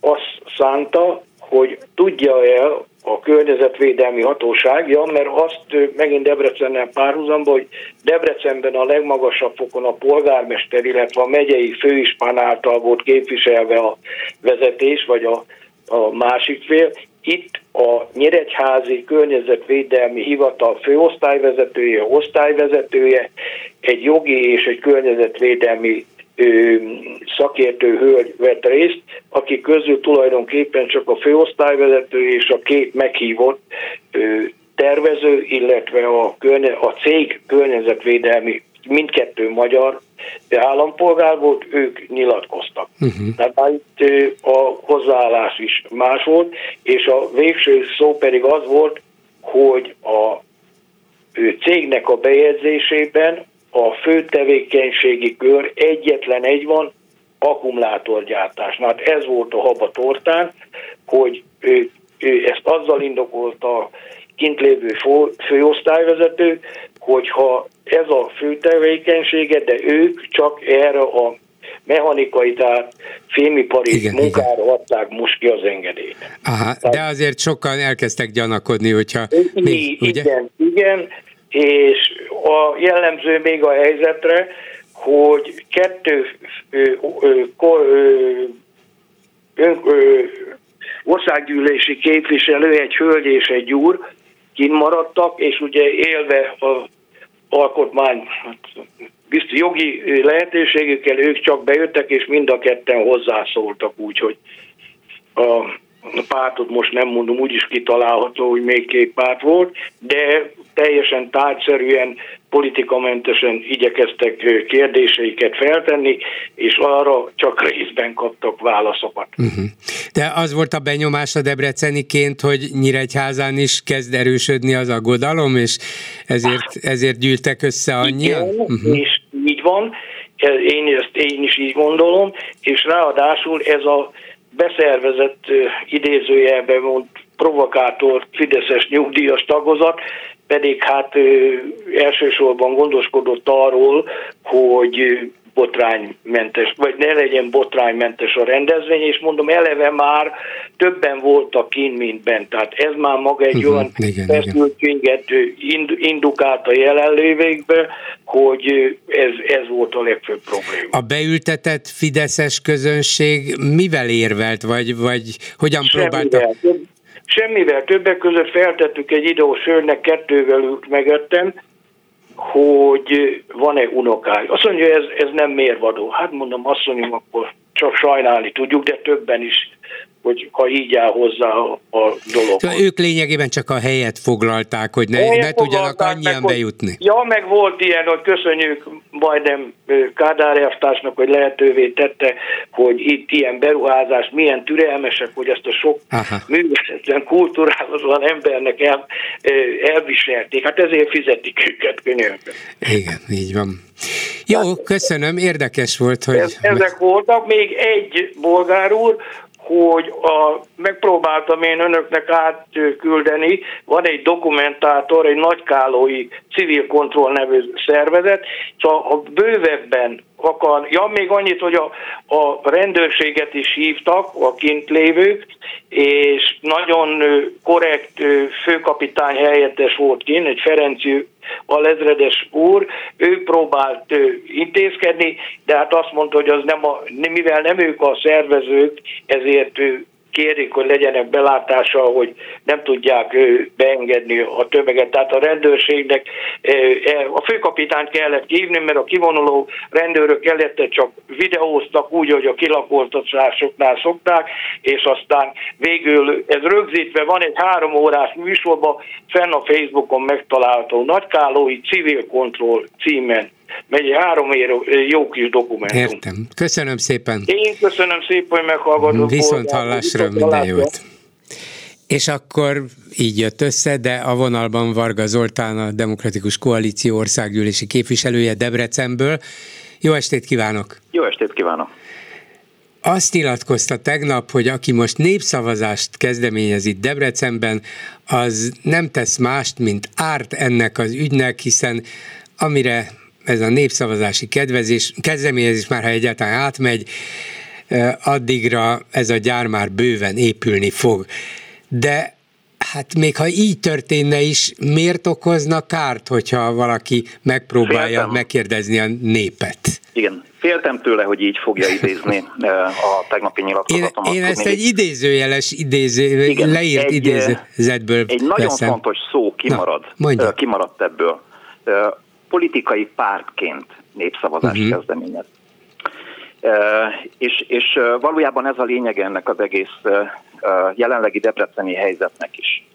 azt szánta, hogy tudja el a környezetvédelmi hatóság, ja, mert azt megint Debrecennel párhuzamba, hogy Debrecenben a legmagasabb fokon a polgármester, illetve a megyei főispán által volt képviselve a vezetés, vagy a, a másik fél. Itt a Nyíregyházi Környezetvédelmi Hivatal főosztályvezetője, osztályvezetője, egy jogi és egy környezetvédelmi szakértő hölgy vett részt, aki közül tulajdonképpen csak a főosztályvezető és a két meghívott tervező, illetve a, környe, a cég környezetvédelmi mindkettő magyar állampolgár volt, ők nyilatkoztak. Uh-huh. Tehát itt a hozzáállás is más volt, és a végső szó pedig az volt, hogy a cégnek a bejegyzésében a fő tevékenységi kör egyetlen egy van, akkumulátorgyártás. Na, hát ez volt a haba tortán, hogy ő, ő ezt azzal indokolta a kint lévő főosztályvezető, hogyha ez a fő tevékenysége, de ők csak erre a mechanikai, tehát fémipari igen, munkára igen. adták most ki az engedélyt. Aha, tehát, de azért sokan elkezdtek gyanakodni, hogyha... Mi, ugye? Igen, igen, és a jellemző még a helyzetre, hogy kettő ö, ö, ö, ö, ö, országgyűlési képviselő, egy hölgy és egy úr kint maradtak, és ugye élve a alkotmány biztos jogi lehetőségükkel ők csak bejöttek, és mind a ketten hozzászóltak úgy, hogy a pártot most nem mondom, úgyis kitalálható, hogy még két párt volt, de teljesen tárgyszerűen, politikamentesen igyekeztek kérdéseiket feltenni, és arra csak részben kaptak válaszokat. Uh-huh. De az volt a benyomás a debreceniként, hogy Nyíregyházán is kezd erősödni az aggodalom, és ezért, ezért gyűltek össze annyian? Igen, uh-huh. és így van, én ezt én is így gondolom, és ráadásul ez a beszervezett idézőjelben mond provokátor Fideszes nyugdíjas tagozat, pedig hát elsősorban gondoskodott arról, hogy botránymentes, vagy ne legyen botránymentes a rendezvény, és mondom, eleve már többen voltak kint, mint bent. Tehát ez már maga egy uh-huh, olyan feszültséget indukált a jelenlévőkbe, hogy ez, ez volt a legfőbb probléma. A beültetett fideszes közönség mivel érvelt, vagy, vagy hogyan Semmivel. próbálta? Semmivel. Többek között feltettük egy idős hölgynek, kettővel ült megettem, hogy van-e unokája. Azt mondja, ez, ez nem mérvadó. Hát mondom, azt mondjam, akkor csak sajnálni tudjuk, de többen is hogy ha így áll hozzá a dolog. Szóval ők lényegében csak a helyet foglalták, hogy ne, ne tudjanak annyian meg, bejutni. Ja, meg volt ilyen, hogy köszönjük majdnem Kádár elvtársnak, hogy lehetővé tette, hogy itt ilyen beruházás, milyen türelmesek, hogy ezt a sok művészetlen, kulturálatlan embernek el, elviselték. Hát ezért fizetik őket könyörben. Igen, így van. Jó, köszönöm, érdekes volt, hogy... Ez, ezek voltak, még egy bolgár úr, hogy a, megpróbáltam én önöknek átküldeni, van egy dokumentátor, egy nagykálói civil kontroll nevű szervezet, szóval ha bővebben akar, ja még annyit, hogy a, a rendőrséget is hívtak, a kint lévők, és nagyon korrekt főkapitány helyettes volt kint, egy Ferenci a lezredes úr, ő próbált intézkedni, de hát azt mondta, hogy az nem a, mivel nem ők a szervezők, ezért kérik, hogy legyenek belátása, hogy nem tudják beengedni a tömeget. Tehát a rendőrségnek e, a főkapitányt kellett hívni, mert a kivonuló rendőrök előtte csak videóztak úgy, hogy a kilakoltatásoknál szokták, és aztán végül ez rögzítve van egy három órás műsorban, fenn a Facebookon megtalálható Nagykálói Civil Control címen megy három jó kis dokumentum. Értem. Köszönöm szépen. Én köszönöm szépen, hogy meghallgatok. Viszont hallásra minden jót. És akkor így jött össze, de a vonalban Varga Zoltán, a Demokratikus Koalíció országgyűlési képviselője Debrecenből. Jó estét kívánok! Jó estét kívánok! Azt nyilatkozta tegnap, hogy aki most népszavazást kezdeményez itt Debrecenben, az nem tesz mást, mint árt ennek az ügynek, hiszen amire ez a népszavazási kedvezés, kezdeményezés már ha egyáltalán átmegy, addigra ez a gyár már bőven épülni fog. De Hát még ha így történne is, miért okozna kárt, hogyha valaki megpróbálja Féltem. megkérdezni a népet? Igen, féltem tőle, hogy így fogja idézni a tegnapi nyilatkozatomat. Én, én ezt egy idézőjeles idéző, Igen, leírt egy, idézetből Egy nagyon veszem. fontos szó kimarad, Na, kimaradt ebből. Politikai pártként népszavazást uh-huh. kezdeményez. És, és valójában ez a lényeg ennek az egész jelenlegi debreceni helyzetnek is.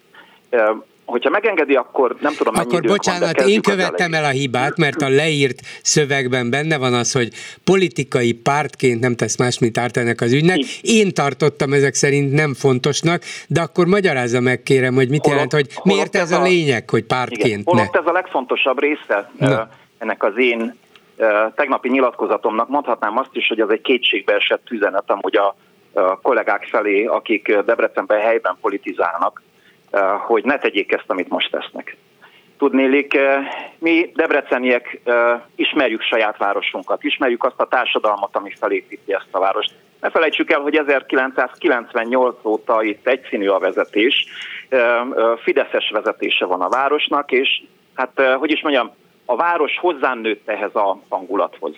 Hogyha megengedi, akkor nem tudom, mennyi Akkor bocsánat, van, én követtem el a hibát, mert a leírt szövegben benne van az, hogy politikai pártként nem tesz más, mint árt ennek az ügynek. Én tartottam ezek szerint nem fontosnak, de akkor magyarázza meg kérem, hogy mit holott, jelent, hogy miért ez a, a lényeg, hogy pártként igen, ne. Holott ez a legfontosabb része Na. ennek az én tegnapi nyilatkozatomnak. Mondhatnám azt is, hogy az egy kétségbeesett üzenet amúgy a kollégák felé, akik Debrecenben helyben politizálnak, hogy ne tegyék ezt, amit most tesznek. Tudnélik, eh, mi debreceniek eh, ismerjük saját városunkat, ismerjük azt a társadalmat, ami felépíti ezt a várost. Ne felejtsük el, hogy 1998 óta itt egyszínű a vezetés, fideszes vezetése van a városnak, és hát, hogy is mondjam, a város hozzá nőtt ehhez a hangulathoz.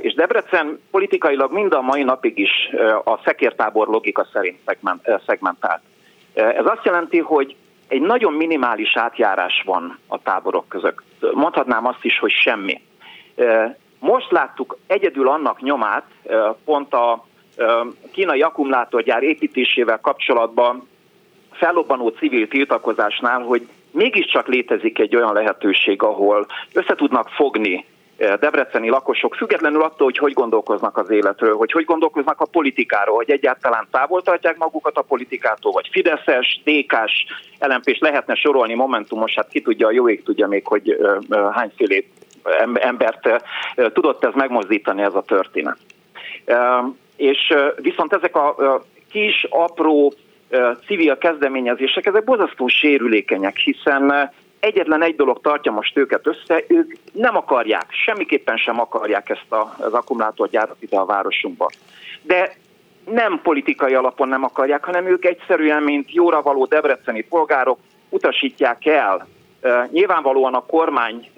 És Debrecen politikailag mind a mai napig is a szekértábor logika szerint szegmentált. Ez azt jelenti, hogy egy nagyon minimális átjárás van a táborok között. Mondhatnám azt is, hogy semmi. Most láttuk egyedül annak nyomát, pont a kínai akkumulátorgyár építésével kapcsolatban fellobbanó civil tiltakozásnál, hogy mégiscsak létezik egy olyan lehetőség, ahol össze tudnak fogni debreceni lakosok, függetlenül attól, hogy hogy gondolkoznak az életről, hogy hogy gondolkoznak a politikáról, hogy egyáltalán távol tartják magukat a politikától, vagy Fideszes, DK-s, lmp lehetne sorolni, Momentumos, hát ki tudja, a jó ég tudja még, hogy hányfélét embert tudott ez megmozdítani ez a történet. És viszont ezek a kis, apró civil kezdeményezések, ezek borzasztó sérülékenyek, hiszen egyetlen egy dolog tartja most őket össze, ők nem akarják, semmiképpen sem akarják ezt a, az akkumulátorgyárat ide a városunkba. De nem politikai alapon nem akarják, hanem ők egyszerűen, mint jóra való debreceni polgárok utasítják el nyilvánvalóan a kormány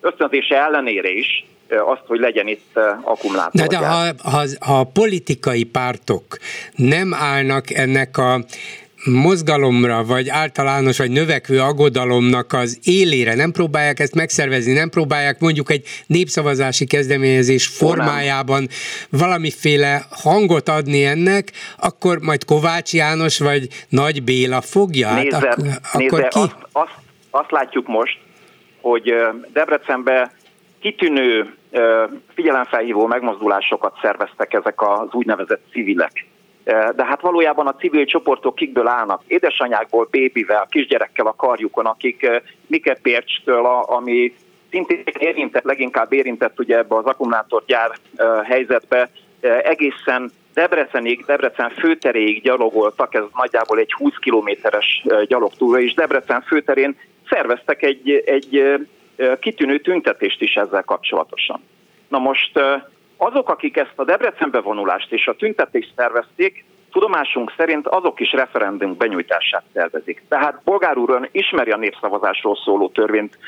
ösztönzése ellenére is azt, hogy legyen itt akkumulátor. De, de ha, ha, ha a politikai pártok nem állnak ennek a mozgalomra, vagy általános, vagy növekvő aggodalomnak az élére, nem próbálják ezt megszervezni, nem próbálják mondjuk egy népszavazási kezdeményezés formájában valamiféle hangot adni ennek, akkor majd Kovács János vagy Nagy Béla fogja? Hát nézze, ak- akkor nézze, ki? Azt, azt, azt látjuk most, hogy Debrecenbe kitűnő figyelemfelhívó megmozdulásokat szerveztek ezek az úgynevezett civilek de hát valójában a civil csoportok kikből állnak? Édesanyákból, bébivel, kisgyerekkel a karjukon, akik Mike Pércstől, ami szintén érintett, leginkább érintett ugye ebbe az akkumulátorgyár helyzetbe, egészen Debrecenig, Debrecen főteréig gyalogoltak, ez nagyjából egy 20 kilométeres gyalogtúra, és Debrecen főterén szerveztek egy, egy kitűnő tüntetést is ezzel kapcsolatosan. Na most azok, akik ezt a Debrecenbe vonulást és a tüntetést szervezték, tudomásunk szerint azok is referendum benyújtását szervezik. Tehát polgár úr ismeri a népszavazásról szóló törvényt,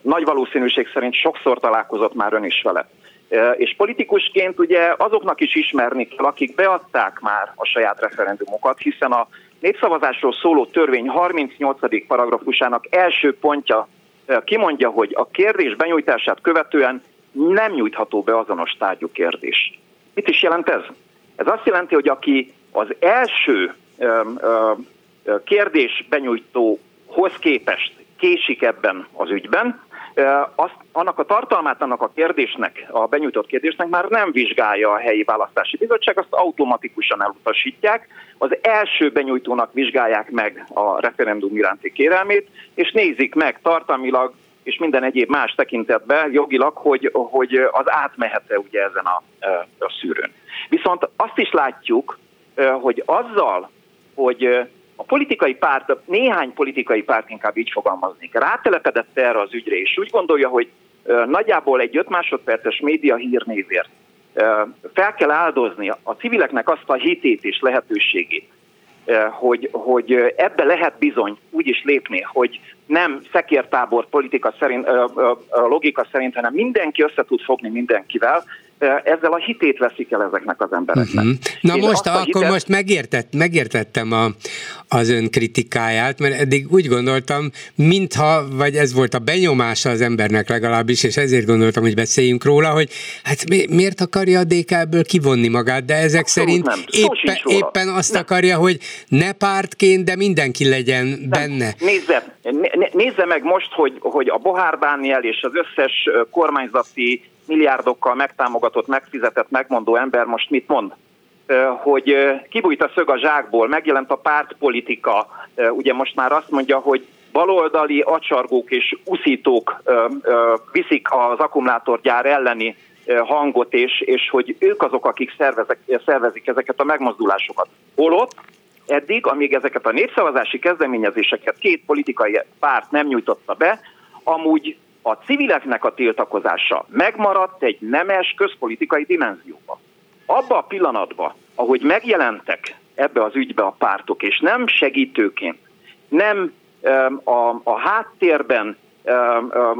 nagy valószínűség szerint sokszor találkozott már ön is vele. És politikusként ugye azoknak is ismerni kell, akik beadták már a saját referendumokat, hiszen a népszavazásról szóló törvény 38. paragrafusának első pontja kimondja, hogy a kérdés benyújtását követően nem nyújtható be azonos tárgyú kérdés. Mit is jelent ez? Ez azt jelenti, hogy aki az első ö, ö, kérdés benyújtóhoz képest késik ebben az ügyben, azt, annak a tartalmát, annak a kérdésnek, a benyújtott kérdésnek már nem vizsgálja a helyi választási bizottság, azt automatikusan elutasítják. Az első benyújtónak vizsgálják meg a referendum iránti kérelmét, és nézik meg tartalmilag, és minden egyéb más tekintetben jogilag, hogy, hogy az átmehet-e ugye ezen a, a szűrőn. Viszont azt is látjuk, hogy azzal, hogy a politikai párt, néhány politikai párt inkább így fogalmaznék, rátelepedett erre az ügyre, és úgy gondolja, hogy nagyjából egy 5 másodperces média hírnévért fel kell áldozni a civileknek azt a hitét és lehetőségét, hogy, hogy ebbe lehet bizony úgy is lépni, hogy nem szekértábor politika szerint, logika szerint, hanem mindenki össze tud fogni mindenkivel, ezzel a hitét veszik el ezeknek az embereknek. Uh-huh. Na Én most, akkor hitet... most megértett, megértettem a, az ön kritikáját, mert eddig úgy gondoltam, mintha, vagy ez volt a benyomása az embernek legalábbis, és ezért gondoltam, hogy beszéljünk róla, hogy hát mi, miért akarja a DK kivonni magát, de ezek Abszolút szerint nem. éppen, éppen azt nem. akarja, hogy ne pártként, de mindenki legyen nem. benne. Nézze, nézze meg most, hogy, hogy a Bohár Dániel és az összes kormányzati milliárdokkal megtámogatott, megfizetett, megmondó ember most mit mond? Hogy kibújt a szög a zsákból, megjelent a pártpolitika, ugye most már azt mondja, hogy baloldali acsargók és uszítók viszik az akkumulátorgyár elleni hangot, és, és hogy ők azok, akik szervezek, szervezik ezeket a megmozdulásokat. Holott eddig, amíg ezeket a népszavazási kezdeményezéseket két politikai párt nem nyújtotta be, amúgy a civileknek a tiltakozása megmaradt egy nemes közpolitikai dimenzióba. Abba a pillanatban, ahogy megjelentek ebbe az ügybe a pártok, és nem segítőként, nem a, a háttérben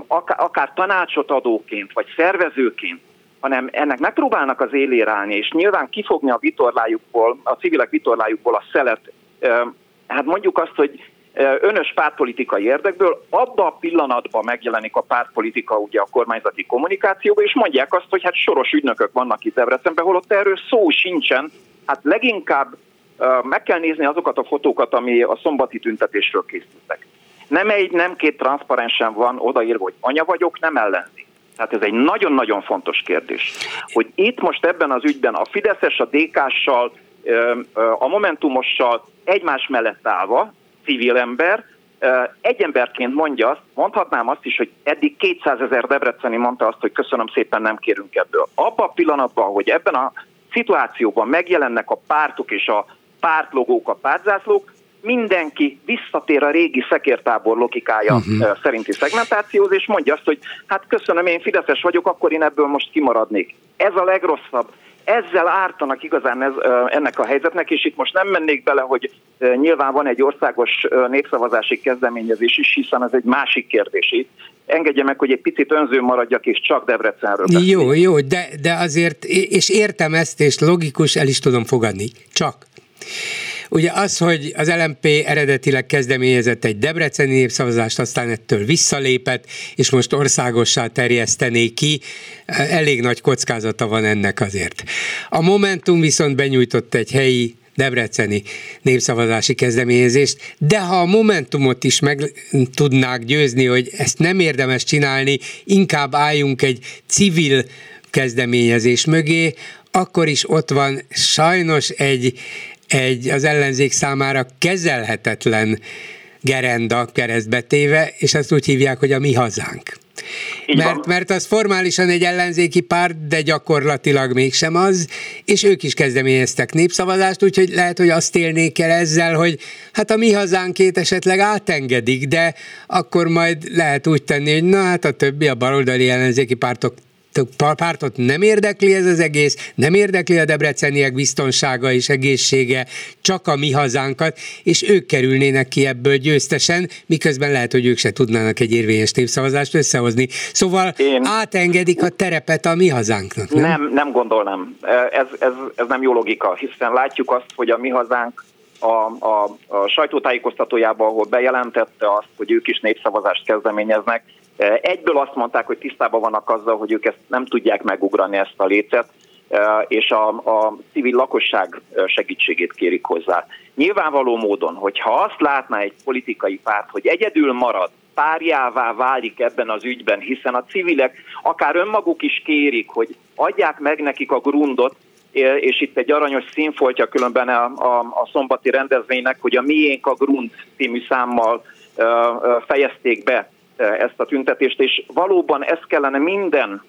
akár, akár tanácsot adóként, vagy szervezőként, hanem ennek megpróbálnak az élére állni, és nyilván kifogni a vitorlájukból, a civilek vitorlájukból a szelet, hát mondjuk azt, hogy önös pártpolitikai érdekből, abban a pillanatban megjelenik a pártpolitika ugye a kormányzati kommunikációban, és mondják azt, hogy hát soros ügynökök vannak itt Debrecenben, holott erről szó sincsen. Hát leginkább meg kell nézni azokat a fotókat, ami a szombati tüntetésről készültek. Nem egy, nem két transzparensen van odaírva, hogy anya vagyok, nem ellenzi. Tehát ez egy nagyon-nagyon fontos kérdés, hogy itt most ebben az ügyben a Fideszes, a DK-ssal, a Momentumossal egymás mellett állva, civil ember, egy emberként mondja azt, mondhatnám azt is, hogy eddig 200 ezer Debreceni mondta azt, hogy köszönöm szépen, nem kérünk ebből. Abban a pillanatban, hogy ebben a szituációban megjelennek a pártok és a pártlogók, a pártzászlók, mindenki visszatér a régi szekértábor logikája uh-huh. szerinti szegmentációhoz, és mondja azt, hogy hát köszönöm, én Fideszes vagyok, akkor én ebből most kimaradnék. Ez a legrosszabb ezzel ártanak igazán ez, ennek a helyzetnek, és itt most nem mennék bele, hogy nyilván van egy országos népszavazási kezdeményezés is, hiszen ez egy másik kérdés itt. Engedje meg, hogy egy picit önző maradjak, és csak Debrecenről beszél. Jó, jó, de, de azért, és értem ezt, és logikus, el is tudom fogadni. Csak Ugye az, hogy az LMP eredetileg kezdeményezett egy debreceni népszavazást, aztán ettől visszalépett, és most országossá terjesztené ki, elég nagy kockázata van ennek azért. A Momentum viszont benyújtott egy helyi debreceni népszavazási kezdeményezést, de ha a Momentumot is meg tudnák győzni, hogy ezt nem érdemes csinálni, inkább álljunk egy civil kezdeményezés mögé, akkor is ott van sajnos egy, egy az ellenzék számára kezelhetetlen gerenda keresztbetéve, és azt úgy hívják, hogy a mi hazánk. mert, mert az formálisan egy ellenzéki párt, de gyakorlatilag mégsem az, és ők is kezdeményeztek népszavazást, úgyhogy lehet, hogy azt élnék el ezzel, hogy hát a mi hazánkét esetleg átengedik, de akkor majd lehet úgy tenni, hogy na hát a többi, a baloldali ellenzéki pártok pártot nem érdekli ez az egész, nem érdekli a debreceniek biztonsága és egészsége, csak a mi hazánkat, és ők kerülnének ki ebből győztesen, miközben lehet, hogy ők se tudnának egy érvényes népszavazást összehozni. Szóval Én... átengedik a terepet a mi hazánknak. Nem, nem, nem gondolnám. Ez, ez, ez nem jó logika, hiszen látjuk azt, hogy a mi hazánk a, a, a sajtótájékoztatójában, ahol bejelentette azt, hogy ők is népszavazást kezdeményeznek, Egyből azt mondták, hogy tisztában vannak azzal, hogy ők ezt nem tudják megugrani ezt a lécet, és a, a civil lakosság segítségét kérik hozzá. Nyilvánvaló módon, hogyha azt látná egy politikai párt, hogy egyedül marad, párjává válik ebben az ügyben, hiszen a civilek akár önmaguk is kérik, hogy adják meg nekik a grundot, és itt egy aranyos színfoltja különben a, a, a szombati rendezvénynek, hogy a Miénk a Grund című számmal fejezték be ezt a tüntetést, és valóban ezt kellene minden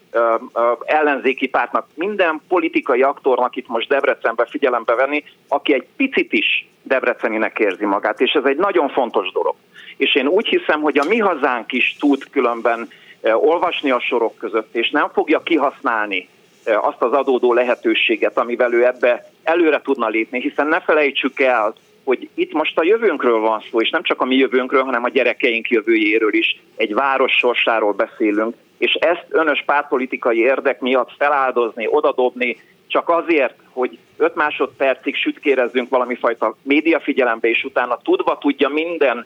ellenzéki pártnak, minden politikai aktornak itt most Debrecenbe figyelembe venni, aki egy picit is Debreceninek érzi magát, és ez egy nagyon fontos dolog. És én úgy hiszem, hogy a mi hazánk is tud különben olvasni a sorok között, és nem fogja kihasználni azt az adódó lehetőséget, amivel ő ebbe előre tudna lépni, hiszen ne felejtsük el, hogy itt most a jövőnkről van szó, és nem csak a mi jövőnkről, hanem a gyerekeink jövőjéről is. Egy város sorsáról beszélünk, és ezt önös pártpolitikai érdek miatt feláldozni, odadobni, csak azért, hogy 5 másodpercig sütkérezzünk valami fajta médiafigyelembe, és utána tudva tudja minden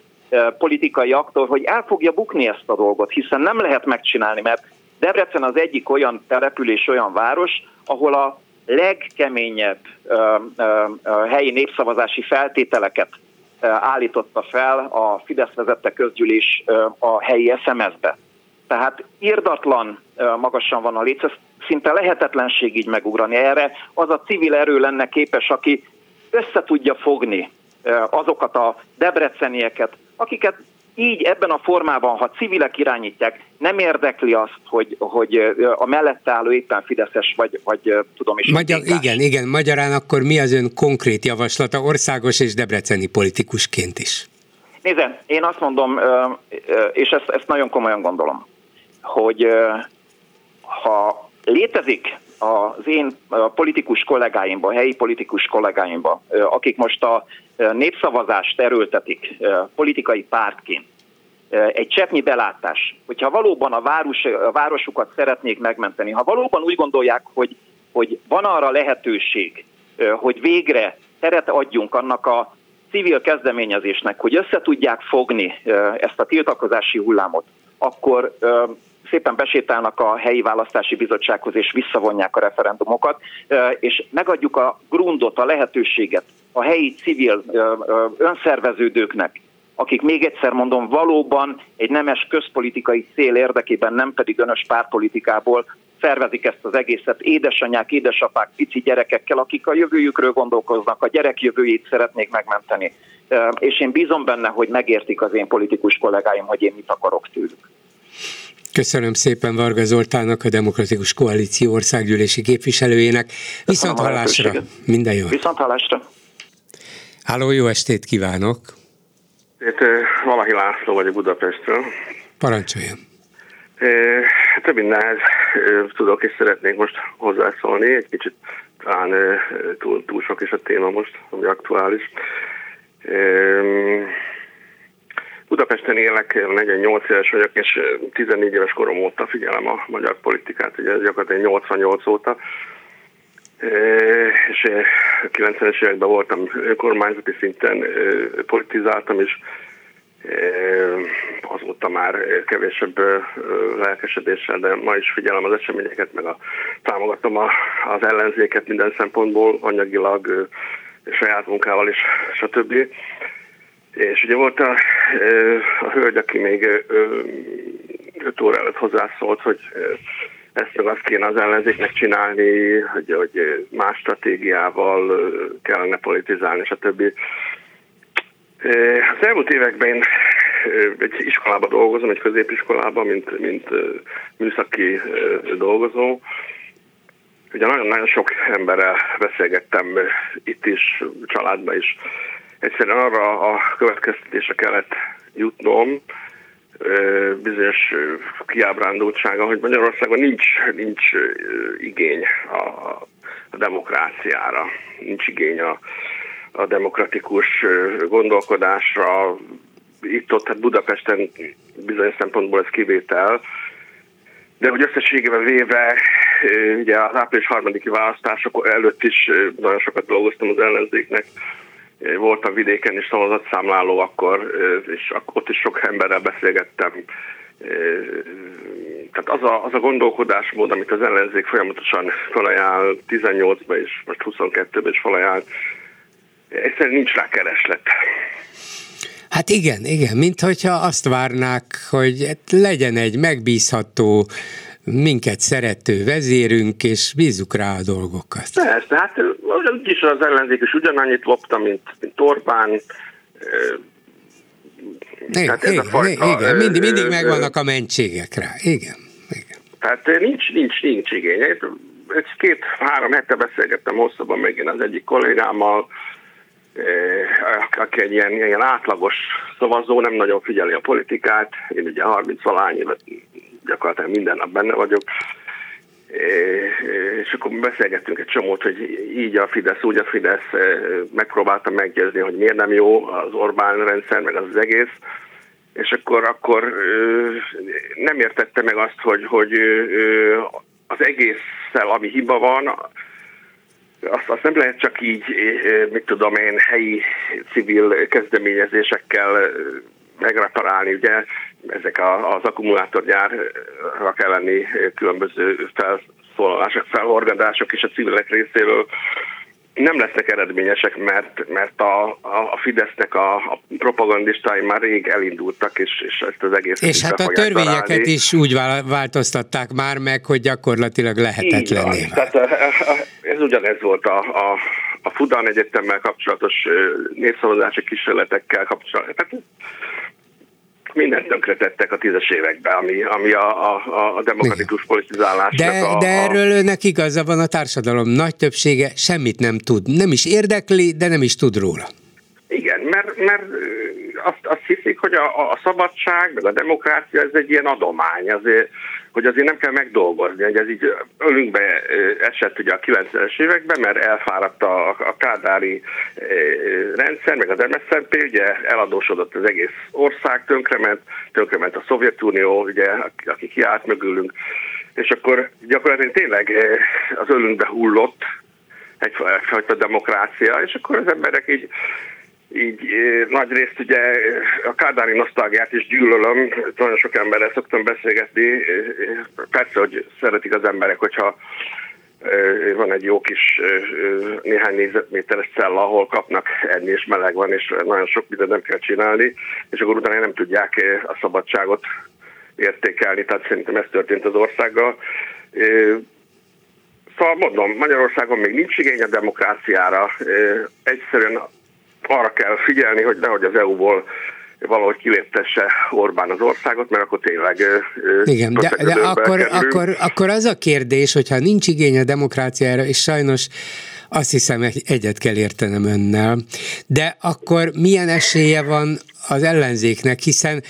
politikai aktor, hogy el fogja bukni ezt a dolgot, hiszen nem lehet megcsinálni, mert Debrecen az egyik olyan település, olyan város, ahol a legkeményebb helyi népszavazási feltételeket állította fel a Fidesz vezette közgyűlés a helyi SMS-be. Tehát irdatlan magasan van a létsz, szinte lehetetlenség így megugrani. Erre az a civil erő lenne képes, aki össze tudja fogni azokat a debrecenieket, akiket így ebben a formában, ha civilek irányítják, nem érdekli azt, hogy, hogy a mellette álló éppen Fideszes, vagy, vagy tudom is. Magyar, igen, igen, magyarán akkor mi az ön konkrét javaslata országos és debreceni politikusként is? Nézze, én azt mondom, és ezt, ezt nagyon komolyan gondolom, hogy ha létezik az én politikus kollégáimban, helyi politikus kollégáimban, akik most a népszavazást erőltetik politikai pártként, egy cseppnyi belátás, hogyha valóban a, város, a városukat szeretnék megmenteni, ha valóban úgy gondolják, hogy, hogy van arra lehetőség, hogy végre teret adjunk annak a civil kezdeményezésnek, hogy össze tudják fogni ezt a tiltakozási hullámot, akkor szépen besétálnak a helyi választási bizottsághoz, és visszavonják a referendumokat, és megadjuk a grundot, a lehetőséget a helyi civil önszerveződőknek, akik még egyszer mondom, valóban egy nemes közpolitikai cél érdekében, nem pedig önös pártpolitikából szervezik ezt az egészet édesanyák, édesapák, pici gyerekekkel, akik a jövőjükről gondolkoznak, a gyerek jövőjét szeretnék megmenteni. És én bízom benne, hogy megértik az én politikus kollégáim, hogy én mit akarok tőlük. Köszönöm szépen Varga Zoltának, a Demokratikus Koalíció országgyűlési képviselőjének. Viszont hallásra. Minden jó. Viszont hallásra. Háló, jó estét kívánok! Itt Valahi László vagyok Budapestről. Parancsoljon! Több mindenhez tudok és szeretnék most hozzászólni, egy kicsit talán túl, túl sok is a téma most, ami aktuális. Budapesten élek, 48 éves vagyok, és 14 éves korom óta figyelem a magyar politikát, ugye gyakorlatilag 88 óta, és 90-es években voltam kormányzati szinten, politizáltam, és azóta már kevésebb lelkesedéssel, de ma is figyelem az eseményeket, meg a, támogatom a, az ellenzéket minden szempontból, anyagilag, saját munkával is, stb. És ugye volt a, a hölgy, aki még 5 óra előtt hozzászólt, hogy ezt meg azt kéne az ellenzéknek csinálni, hogy, hogy más stratégiával kellene politizálni, stb. Az elmúlt években én egy iskolában dolgozom, egy középiskolában, mint, mint műszaki dolgozó. Ugye nagyon-nagyon sok emberrel beszélgettem itt is, családban is. Egyszerűen arra a következtetésre kellett jutnom, bizonyos kiábrándultsága, hogy Magyarországon nincs, nincs igény a, a demokráciára, nincs igény a, a demokratikus gondolkodásra. Itt-ott, hát Budapesten bizonyos szempontból ez kivétel, de hogy összességében véve, ugye az április harmadiki választások előtt is nagyon sokat dolgoztam az ellenzéknek, voltam vidéken is szavazatszámláló akkor, és ott is sok emberrel beszélgettem. Tehát az a, az a gondolkodásmód, amit az ellenzék folyamatosan felajánl, 18-ban és most 22-ben is felajánl, egyszerűen nincs rá kereslet. Hát igen, igen, mint hogyha azt várnák, hogy legyen egy megbízható, minket szerető vezérünk, és bízzuk rá a dolgokat. Persze, hát úgyis az ellenzék is ugyanannyit lopta, mint, mint Orbán, Igen, hát ez igen, a fajta, igen. Mindig, mindig megvannak a mentségek rá. Igen. igen. Tehát nincs, nincs, nincs igény. Egy két-három hete beszélgettem hosszabban megint az egyik kollégámmal, aki egy ilyen, ilyen átlagos szavazó, nem nagyon figyeli a politikát. Én ugye 30 valány gyakorlatilag minden nap benne vagyok. És akkor beszélgettünk egy csomót, hogy így a Fidesz, úgy a Fidesz, megpróbáltam meggyőzni, hogy miért nem jó az Orbán rendszer, meg az, az egész. És akkor, akkor nem értette meg azt, hogy, hogy az egésszel, ami hiba van, azt, azt nem lehet csak így, mit tudom én, helyi civil kezdeményezésekkel megreparálni, ugye ezek a, az akkumulátorgyárra kell lenni különböző felszólalások, felhorgadások és a civilek részéről nem lesznek eredményesek, mert, mert a, a, a Fidesznek a, a propagandistái már rég elindultak, és, és ezt az egész... És hát a törvényeket találni. is úgy változtatták már meg, hogy gyakorlatilag lehetetlenné Tehát ez ugyanez volt a, a, a Fudan Egyetemmel kapcsolatos népszavazási kísérletekkel kapcsolatos. Tehát mindent tönkretettek a tízes években, ami, ami a, a, a demokratikus politizálás. De, a, de erről önnek igaza van a társadalom nagy többsége semmit nem tud. Nem is érdekli, de nem is tud róla. Igen, mert, mert azt, azt hiszik, hogy a, a szabadság, meg a demokrácia ez egy ilyen adomány, azért, hogy azért nem kell megdolgozni, hogy ez így ölünkbe esett ugye a 90-es években, mert elfáradt a, a kádári rendszer, meg az MSZNP, ugye eladósodott az egész ország, tönkrement, tönkrement a Szovjetunió, ugye, aki kiállt mögülünk, és akkor gyakorlatilag tényleg az ölünkbe hullott egyfajta demokrácia, és akkor az emberek így így nagy részt ugye a kádári nosztalgiát is gyűlölöm, nagyon sok emberrel szoktam beszélgetni, persze, hogy szeretik az emberek, hogyha van egy jó kis néhány négyzetméteres cella, ahol kapnak enni, és meleg van, és nagyon sok mindent nem kell csinálni, és akkor utána nem tudják a szabadságot értékelni, tehát szerintem ez történt az országgal. Szóval mondom, Magyarországon még nincs igény a demokráciára, egyszerűen arra kell figyelni, hogy nehogy az EU-ból valahogy kiléptesse Orbán az országot, mert akkor tényleg... Igen, de, de akkor, akkor, akkor az a kérdés, hogyha nincs igény a demokráciára, és sajnos azt hiszem egyet kell értenem önnel, de akkor milyen esélye van az ellenzéknek, hiszen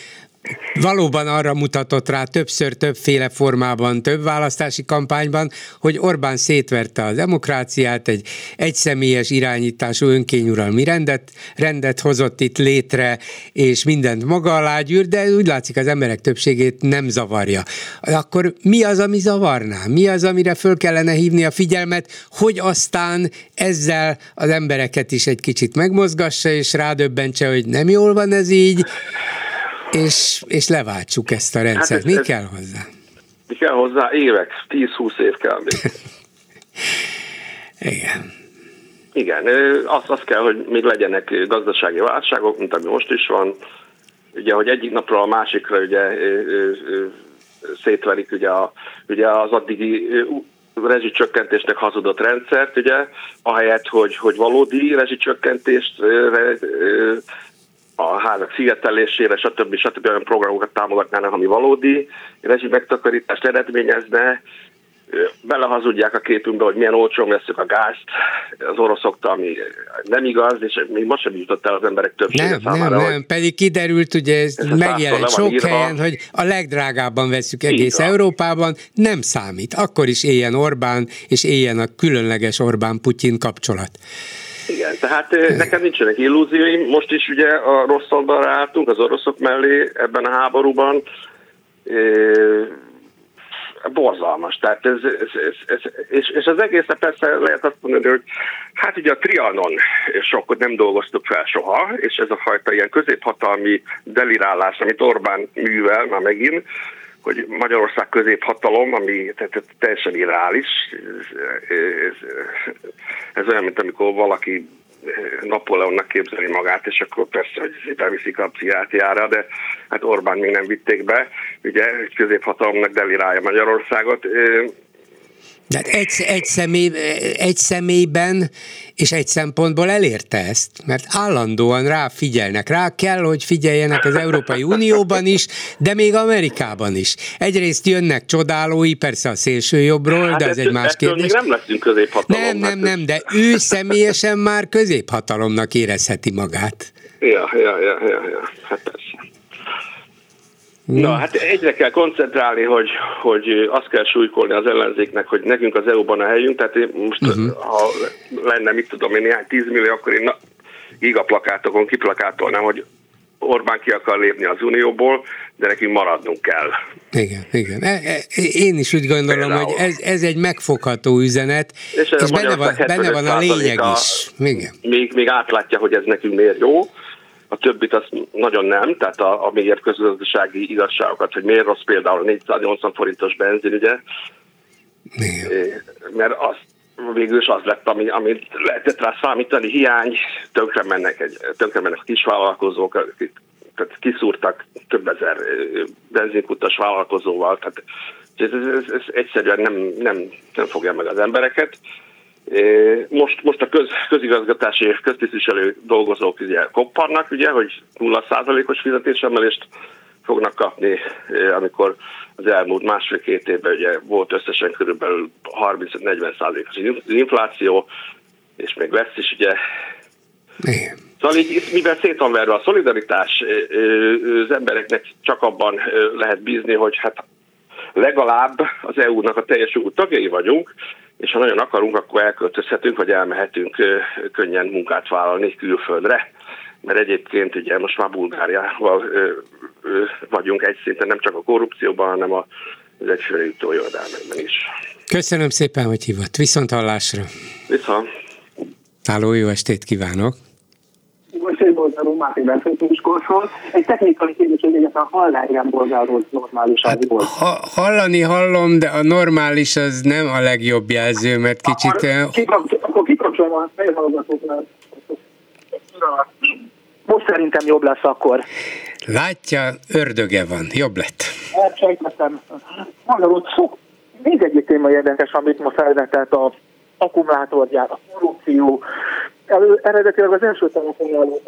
valóban arra mutatott rá többször, többféle formában, több választási kampányban, hogy Orbán szétverte a demokráciát, egy egyszemélyes irányítású önkényuralmi rendet, rendet hozott itt létre, és mindent maga alá gyűr, de úgy látszik az emberek többségét nem zavarja. Akkor mi az, ami zavarná? Mi az, amire föl kellene hívni a figyelmet, hogy aztán ezzel az embereket is egy kicsit megmozgassa, és rádöbbentse, hogy nem jól van ez így, és, és leváltsuk ezt a rendszert. Hát ez, mi ez, kell hozzá? Mi kell hozzá? Évek, 10-20 év kell még. Igen. Igen, az, az kell, hogy még legyenek gazdasági válságok, mint ami most is van. Ugye, hogy egyik napról a másikra ugye szétverik ugye, a, ugye az addigi rezsicsökkentésnek hazudott rendszert, ugye, ahelyett, hogy, hogy valódi rezsicsökkentést a házak szigetelésére, stb. stb. olyan programokat támogatnának, ami valódi rezsi megtakarítást eredményezne, belehazudják a képünkbe, hogy milyen olcsón veszük a gázt az oroszoktól, ami nem igaz, és még most sem jutott el az emberek többsége nem, számára. Nem, nem, pedig kiderült, ugye ez, ez megjelent sok írva. helyen, hogy a legdrágábban veszük egész Európában, nem számít. Akkor is éljen Orbán, és éljen a különleges Orbán-Putyin kapcsolat. Igen, tehát nekem nincsenek illúzióim. Most is ugye a rossz oldalra álltunk, az oroszok mellé ebben a háborúban. Borzalmas. Tehát ez, ez, ez, ez, és, és az egészre persze lehet azt mondani, hogy hát ugye a Trianon sokkot nem dolgoztuk fel soha, és ez a fajta ilyen középhatalmi delirálás, amit Orbán művel már megint, hogy Magyarország középhatalom, ami teljesen irreális. Ez, olyan, mint amikor valaki Napóleonnak képzeli magát, és akkor persze, hogy beviszik a pszichiátriára, de hát Orbán még nem vitték be, ugye, középhatalomnak delirálja Magyarországot. De egy, egy, személy, egy személyben és egy szempontból elérte ezt, mert állandóan rá figyelnek. Rá kell, hogy figyeljenek az Európai Unióban is, de még Amerikában is. Egyrészt jönnek csodálói, persze a szélső jobbról, hát de ez egy más kérdés. Még nem leszünk középhatalom. Nem, nem, nem, de ő személyesen már középhatalomnak érezheti magát. Ja, ja, ja, ja, ja. hát persze. Na, hát egyre kell koncentrálni, hogy, hogy azt kell súlykolni az ellenzéknek, hogy nekünk az EU-ban a helyünk, tehát én most, uh-huh. ha lenne, mit tudom én, néhány tízmillió, akkor én gigaplakátokon kiplakátolnám, hogy Orbán ki akar lépni az Unióból, de nekünk maradnunk kell. Igen, igen. E, e, én is úgy gondolom, Például. hogy ez, ez egy megfogható üzenet, és, és benne, van, benne van a lényeg a, is. Igen. Még, még átlátja, hogy ez nekünk miért jó, a többit azt nagyon nem, tehát a, a mélyebb közgazdasági igazságokat, hogy miért rossz például a 480 forintos benzin, ugye? Igen. Mert az végül is az lett, ami, amit lehetett rá számítani, hiány, tönkre mennek, egy, tönkre mennek a kisvállalkozók, tehát kiszúrtak több ezer benzinkutas vállalkozóval, tehát ez, ez, ez egyszerűen nem, nem, nem fogja meg az embereket. Most, most a köz, közigazgatási és köztisztviselő dolgozók ugye kopparnak, ugye, hogy 0%-os fizetésemelést fognak kapni, amikor az elmúlt másfél-két évben ugye volt összesen körülbelül 35-40%-os infláció, és még lesz is ugye. Igen. Szóval így, mivel szét van verve a szolidaritás, az embereknek csak abban lehet bízni, hogy hát legalább az EU-nak a teljes jogú tagjai vagyunk, és ha nagyon akarunk, akkor elköltözhetünk, vagy elmehetünk könnyen munkát vállalni külföldre. Mert egyébként ugye most már Bulgáriával vagyunk egy szinten, nem csak a korrupcióban, hanem a, az egyfőre jutó jövedelmekben is. Köszönöm szépen, hogy hívott. Viszont hallásra. Viszont. Háló, jó estét kívánok! Bolgárról, Máté Benszentőskorról. Egy technikai kérdés, hogy egyáltalán hallásján bolgárról normális hát, volt. Ha, hallani hallom, de a normális az nem a legjobb jelző, mert kicsit... Akkor kikapcsolom a fejhallgatóknál. Most szerintem jobb lesz akkor. Látja, ördöge van. Jobb lett. Magyarul szó. Még egy téma érdekes, amit ma felvetett a akkumulátorgyár, a korrupció, elő, eredetileg az első telefonjáló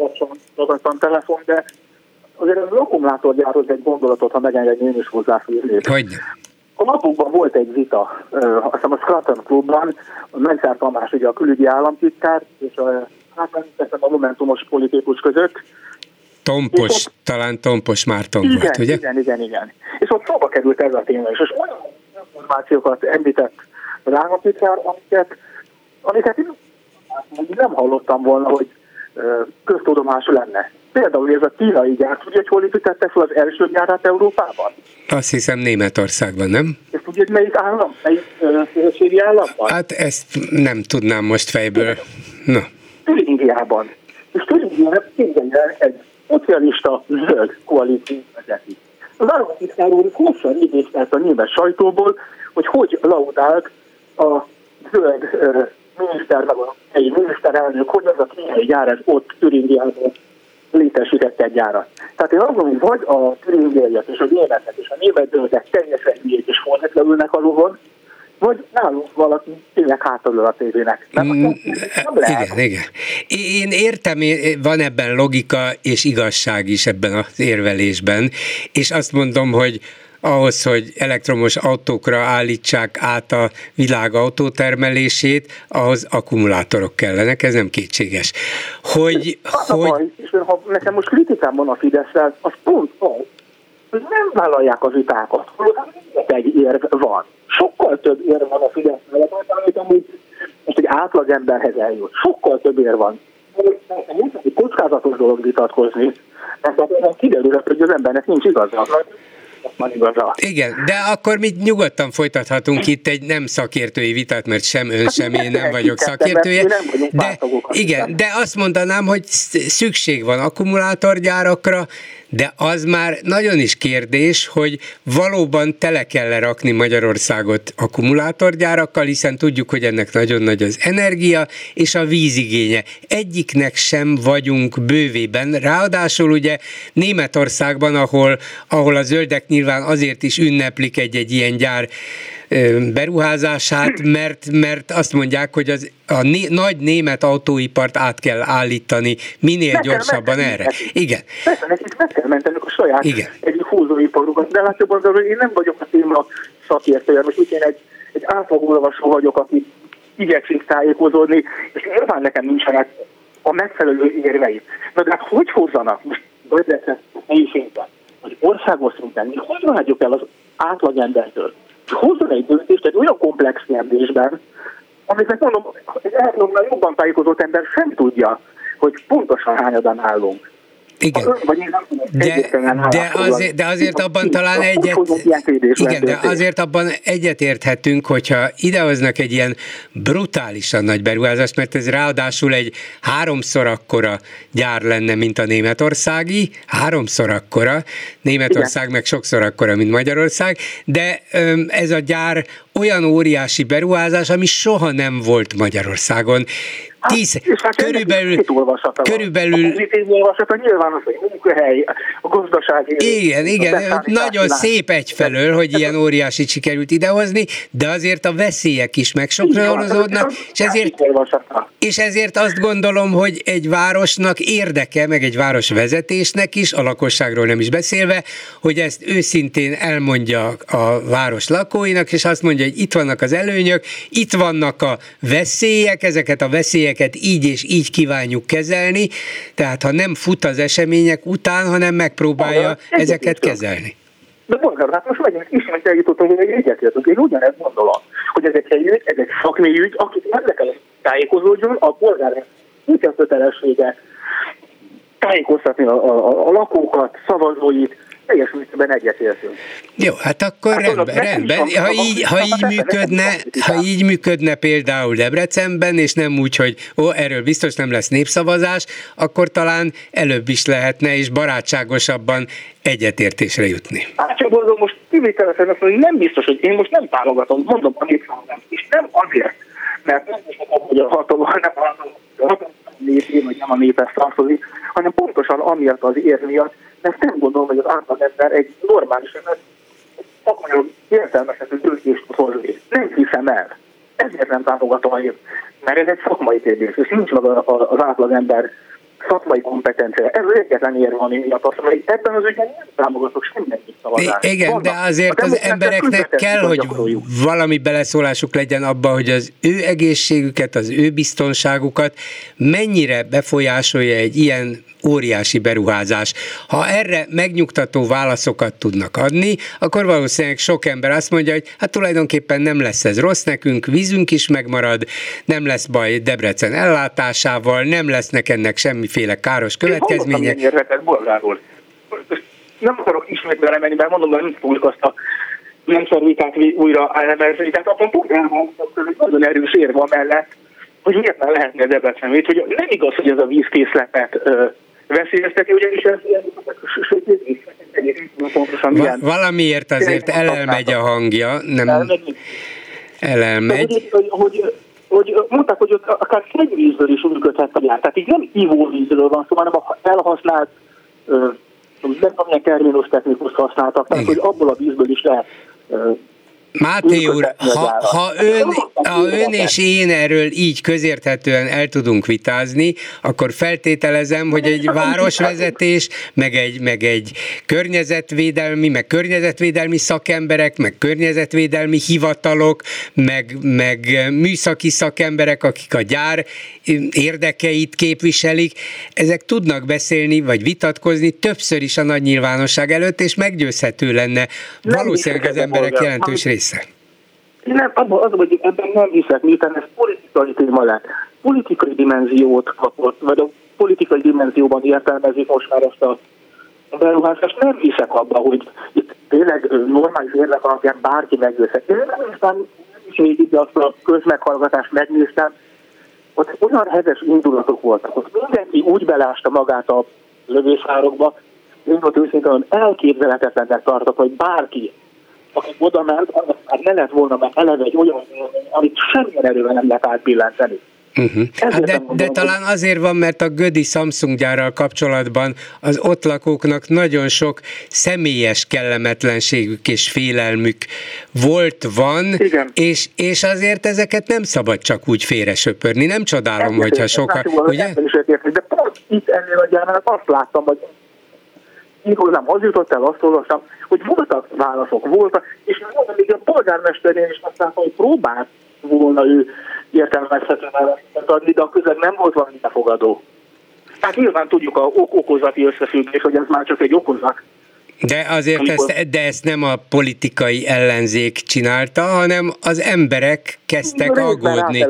ragadtam telefon, de azért az akkumulátorgyárhoz egy gondolatot, ha megengedni, én is hozzáférnék. Hogy? A napokban volt egy vita, azt hiszem a Scranton Klubban, a Mencsár Tamás, ugye a külügyi államtitkár, és a, hát nem teszem a momentumos politikus között. Tompos, ott, talán Tompos Márton igen, volt, ugye? Igen, igen, igen. És ott szóba került ez a téma is, és olyan információkat említett az államtitkár, amiket, amiket nem hallottam volna, hogy köztudomású lenne. Például ez a kínai gyár, tudja, hogy hol építette fel az első gyárát Európában? Azt hiszem Németországban, nem? Ezt tudja, hogy melyik állam, melyik szövetségi államban? Hát ezt nem tudnám most fejből. Na. Türingiában. És Türingiában egy szocialista zöld koalíció vezeti. Az államtitkár úr hosszan idézte a német sajtóból, hogy hogy laudált a zöld miniszter, meg a helyi miniszterelnök, hogy az a kínai gyár ez ott Türingiában létesített egy gyárat. Tehát én azt mondom, hogy vagy a türingiaiak és a németek és a német zöldek teljesen hülyék és fordítleülnek a lovon, vagy nálunk valaki tényleg hátadul a tévének. Nem, mm, nem lehet. Igen, igen. Én értem, van ebben logika és igazság is ebben az érvelésben, és azt mondom, hogy ahhoz, hogy elektromos autókra állítsák át a világ autótermelését, ahhoz akkumulátorok kellenek, ez nem kétséges. Hogy, az hogy... Baj, és ha nekem most kritikám van a fidesz az pont az, hogy nem vállalják az vitákat, egy érv van. Sokkal több érv van a Fidesz mellett, amit amúgy most egy átlag emberhez eljut. Sokkal több érv van. Nem egy kockázatos dolog vitatkozni, mert kiderül, hogy az embernek nincs igaza van igaza. Igen, de akkor mi nyugodtan folytathatunk itt egy nem szakértői vitát, mert sem ön, sem én nem vagyok szakértője. De, igen, de azt mondanám, hogy szükség van akkumulátorgyárakra, de az már nagyon is kérdés, hogy valóban tele kell rakni Magyarországot akkumulátorgyárakkal, hiszen tudjuk, hogy ennek nagyon nagy az energia és a vízigénye. Egyiknek sem vagyunk bővében. Ráadásul ugye Németországban, ahol, ahol a zöldek nyilván azért is ünneplik egy-egy ilyen gyár beruházását, mert, mert azt mondják, hogy az, a né, nagy német autóipart át kell állítani minél meg gyorsabban erre. Nekik. Igen. Persze, nekik meg kell mentenünk a saját Igen. egy húzóiparukat, de látjuk hogy én nem vagyok a téma szakértője, most úgy én egy, egy átlagolvasó vagyok, aki igyekszik tájékozódni, és nyilván nekem nincsenek a megfelelő érvei. Na de hát hogy hozzanak most Debrecen helyi szinten, vagy országos szinten, mi hogy várjuk el az átlagembertől, hozzon egy döntést egy olyan komplex kérdésben, amit mondom, egy jobban tájékozott ember sem tudja, hogy pontosan hányadan állunk. Igen. De, de, azért, de azért abban talán egyet, igen, de azért abban egyetérthetünk, hogyha idehoznak egy ilyen brutálisan nagy beruházást, mert ez ráadásul egy háromszor akkora gyár lenne, mint a németországi, háromszor akkora, Németország igen. meg sokszor akkora, mint Magyarország, de ez a gyár olyan óriási beruházás, ami soha nem volt Magyarországon. Tíz, hát, körülbelül, körülbelül... A olvasata nyilván az, hogy munkahely, a gazdasági... Igen, igen, nagyon szép egyfelől, hogy ilyen óriási sikerült idehozni, de azért a veszélyek is megsokszorozódnak, és ezért, és ezért azt gondolom, hogy egy városnak érdeke, meg egy város vezetésnek is, a lakosságról nem is beszélve, hogy ezt őszintén elmondja a város lakóinak, és azt mondja, hogy itt vannak az előnyök, itt vannak a veszélyek, ezeket a veszélyeket így és így kívánjuk kezelni, tehát ha nem fut az események után, hanem megpróbálja Aha, ezeket kezelni. De mondom, hát most megint ismét eljutottunk, hogy egyetértünk. Én ugyanezt gondolom, hogy ez egy helyi ügy, ez egy szakmai ügy, akit meg kell tájékozódjon, a polgár nincs a kötelessége tájékoztatni a, a, a lakókat, szavazóit, teljes mértékben egyetértünk. Jó, hát akkor hát rendben, rendben. Ha így, ha, így működne, ha így működne például Debrecenben, és nem úgy, hogy ó, erről biztos nem lesz népszavazás, akkor talán előbb is lehetne, és barátságosabban egyetértésre jutni. Hát csak mondom, most kivételesen azt mondom, hogy nem biztos, hogy én most nem támogatom, mondom a népszavazást, és nem azért, mert nem is hogy a hatalom, nem a hatalom népé, vagy nem a néphez tartozik, hanem pontosan amiatt az ér miatt, mert nem gondolom, hogy az átlagember egy normális ember szakmai értelmesítő döntést hozni. Nem hiszem el. Ezért nem támogatom én, mert ez egy szakmai kérdés, és nincs meg az átlagember szakmai kompetencia. Ez az egyetlen érve, ami miatt azt hogy ebben az ügyben nem támogatok semmilyen szavazást. Igen, Vannak. de azért az embereknek kell, hogy gyakoroljuk. valami beleszólásuk legyen abba, hogy az ő egészségüket, az ő biztonságukat mennyire befolyásolja egy ilyen óriási beruházás. Ha erre megnyugtató válaszokat tudnak adni, akkor valószínűleg sok ember azt mondja, hogy hát tulajdonképpen nem lesz ez rossz nekünk, vízünk is megmarad, nem lesz baj Debrecen ellátásával, nem lesznek ennek semmiféle káros következménye. Nem akarok ismét belemenni, mert mondom, hogy nem fogjuk azt a vitát újra elemezni, tehát abban pont elmondtam, hogy nagyon erős ér van mellett, hogy miért nem lehetne Debrecen hogy nem igaz, hogy ez a vízkészletet veszélyezteti, ugyanis ez pontosan Va- Valamiért azért elelmegy a hangja, nem elelmegy. Hogy, hogy, hogy mondták, hogy ott akár szennyvízből is működhet a gyár. Tehát így nem ivóvízről van szó, hanem a elhasznált nem tudom, milyen terminus technikus használtak, tehát hogy abból a vízből is lehet Máté úr, ha, ha, ön, ha ön és én erről így közérthetően el tudunk vitázni, akkor feltételezem, hogy egy városvezetés, meg egy, meg egy környezetvédelmi, meg környezetvédelmi szakemberek, meg környezetvédelmi hivatalok, meg, meg műszaki szakemberek, akik a gyár érdekeit képviselik, ezek tudnak beszélni, vagy vitatkozni többször is a nagy nyilvánosság előtt, és meggyőzhető lenne. Valószínűleg az emberek jelentős része része? Nem, abban az, hogy ebben nem hiszek, miután ez politikai téma lett. Politikai dimenziót kapott, vagy a politikai dimenzióban értelmezik most már ezt a beruházást. Nem hiszek abban, hogy itt tényleg normális érvek alapján bárki meggyőzhet. Én nem aztán is még itt azt a közmeghallgatást megnéztem, ott olyan heves indulatok voltak, ott mindenki úgy belásta magát a lövészárokba, én ott őszintén elképzelhetetlennek tartok, hogy bárki aki oda ment, annak már ne lett volna, mert eleve egy olyan, amit semmilyen erővel nem lehet átbillenteni. Uh-huh. Hát de, de talán azért van, mert a Gödi Samsung gyárral kapcsolatban az ott lakóknak nagyon sok személyes kellemetlenségük és félelmük volt, van, Igen. És, és azért ezeket nem szabad csak úgy félre söpörni. Nem csodálom, Egyet, hogyha sokan... Ugye? De pont itt ennél a gyárnál azt láttam, hogy hozzám az jutott el, azt olvastam, hogy voltak válaszok, voltak, és még a polgármesterén is azt láttam, hogy próbált volna ő értelmezhető választ adni, de a közeg nem volt valami befogadó. Tehát nyilván tudjuk a ok okozati összefüggés, hogy ez már csak egy okozat, de azért Amikor... ezt, de ezt nem a politikai ellenzék csinálta, hanem az emberek kezdtek részben aggódni.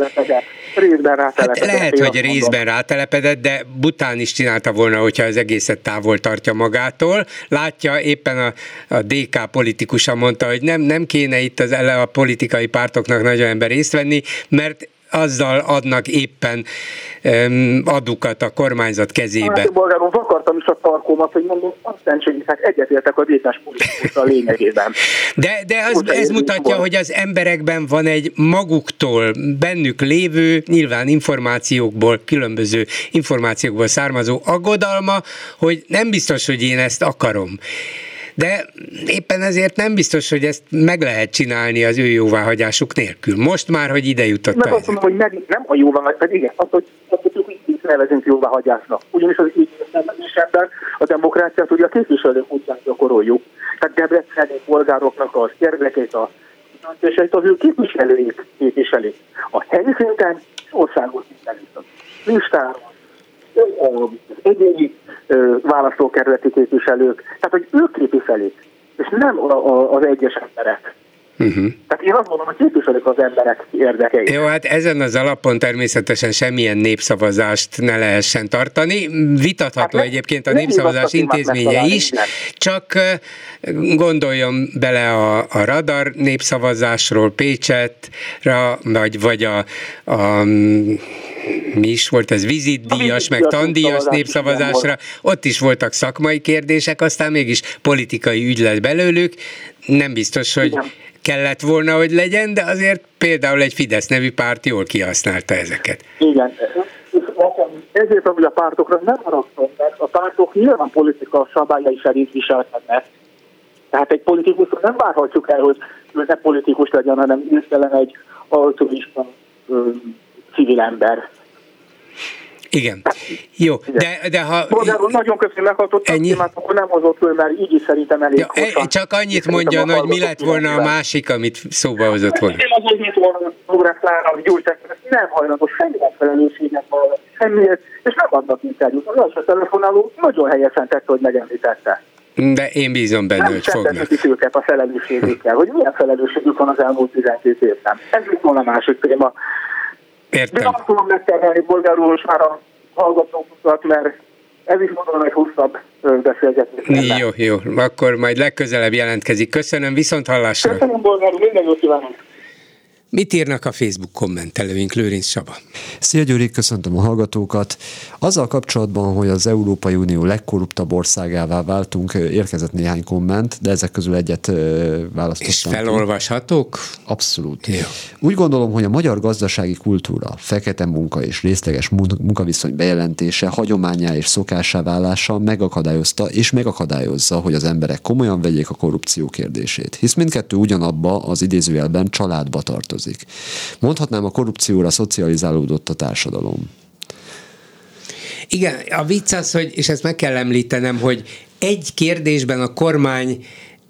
Részben hát lehet, hogy részben rátelepedett, de Bután is csinálta volna, hogyha az egészet távol tartja magától. Látja, éppen a, a DK politikusa mondta, hogy nem, nem kéne itt az ele a politikai pártoknak nagyon ember részt venni, mert azzal adnak éppen um, adukat a kormányzat kezébe. Hát, bolgáron vakartam is a tarkómat, hogy mondom, azt hát egyetértek a détás a lényegében. De, de az, ez mutatja, hogy az emberekben van egy maguktól bennük lévő, nyilván információkból, különböző információkból származó aggodalma, hogy nem biztos, hogy én ezt akarom de éppen ezért nem biztos, hogy ezt meg lehet csinálni az ő jóváhagyásuk nélkül. Most már, hogy ide jutott Meg azt mondom, hogy meg, nem a jóváhagyás, igen, azt, hogy hogy itt nevezünk jóváhagyásnak. Ugyanis az így ebben a demokráciát ugye a képviselők után gyakoroljuk. Tehát Debreceni polgároknak az érdekeit, a döntéseit az ő képviselőik képviselik. A helyi szinten országos szinten is. Listáron, az egyéni választókerületi képviselők, tehát hogy ők képviselik, és nem az egyes emberek. Uh-huh. Tehát én azt mondom, hogy képviselik az emberek érdekeit. Jó, hát ezen az alapon természetesen semmilyen népszavazást ne lehessen tartani. Vitatható hát egyébként a népszavazás intézménye is, csak gondoljon bele a, a radar népszavazásról Pécsetre, vagy, vagy a, a mi is volt ez, vizitdíjas, meg tandíjas népszavazásra, ott is voltak szakmai kérdések, aztán mégis politikai ügy lett belőlük, nem biztos, hogy Igen. Kellett volna, hogy legyen, de azért például egy Fidesz nevű párt jól kihasználta ezeket. Igen, ezért hogy a pártokra nem haragszom, mert a pártok nyilván politika szabályai szerint viselkednek. Tehát egy politikus nem várhatjuk el, hogy ő ne politikus legyen, hanem hirtelen egy altruista civil ember. Igen. Jó, de, de ha... Bolgáról nagyon köszönöm, meghallottam ennyi... témát, akkor nem hozott föl, mert így is szerintem elég ja, hosszan. Csak annyit mondjon, hogy mi lett volna a másik, amit szóba hozott volna. Én az, hogy mit volna Bográk Klára, Gyurcsák, nem hajlandó semmilyen felelősséget valami, semmiért, és nem adnak interjút. Az első telefonáló nagyon helyesen tette, hogy megemlítette. De én bízom benne, nem hogy fognak. Nem őket a felelősségükkel, hogy milyen felelősségük van az elmúlt 12 évben. Ez itt volna a másik téma. Értem. De azt tudom megtermelni bolgárul most már a hallgatókat, mert ez is mondom egy hosszabb beszélgetés. Jó, jó, akkor majd legközelebb jelentkezik. Köszönöm, viszont hallásra. Köszönöm, bolgárul, minden jót kívánok. Mit írnak a Facebook kommentelőink, Lőrinc Saba? Szia Gyuri, köszöntöm a hallgatókat. Azzal kapcsolatban, hogy az Európai Unió legkorruptabb országává váltunk, érkezett néhány komment, de ezek közül egyet választottam. És felolvashatók? Abszolút. Jó. Úgy gondolom, hogy a magyar gazdasági kultúra, fekete munka és részleges munkaviszony bejelentése, hagyományá és szokásá válása megakadályozta és megakadályozza, hogy az emberek komolyan vegyék a korrupció kérdését. Hisz mindkettő ugyanabba az idézőjelben családba tartozik tartozik. Mondhatnám, a korrupcióra szocializálódott a társadalom. Igen, a vicc az, hogy, és ezt meg kell említenem, hogy egy kérdésben a kormány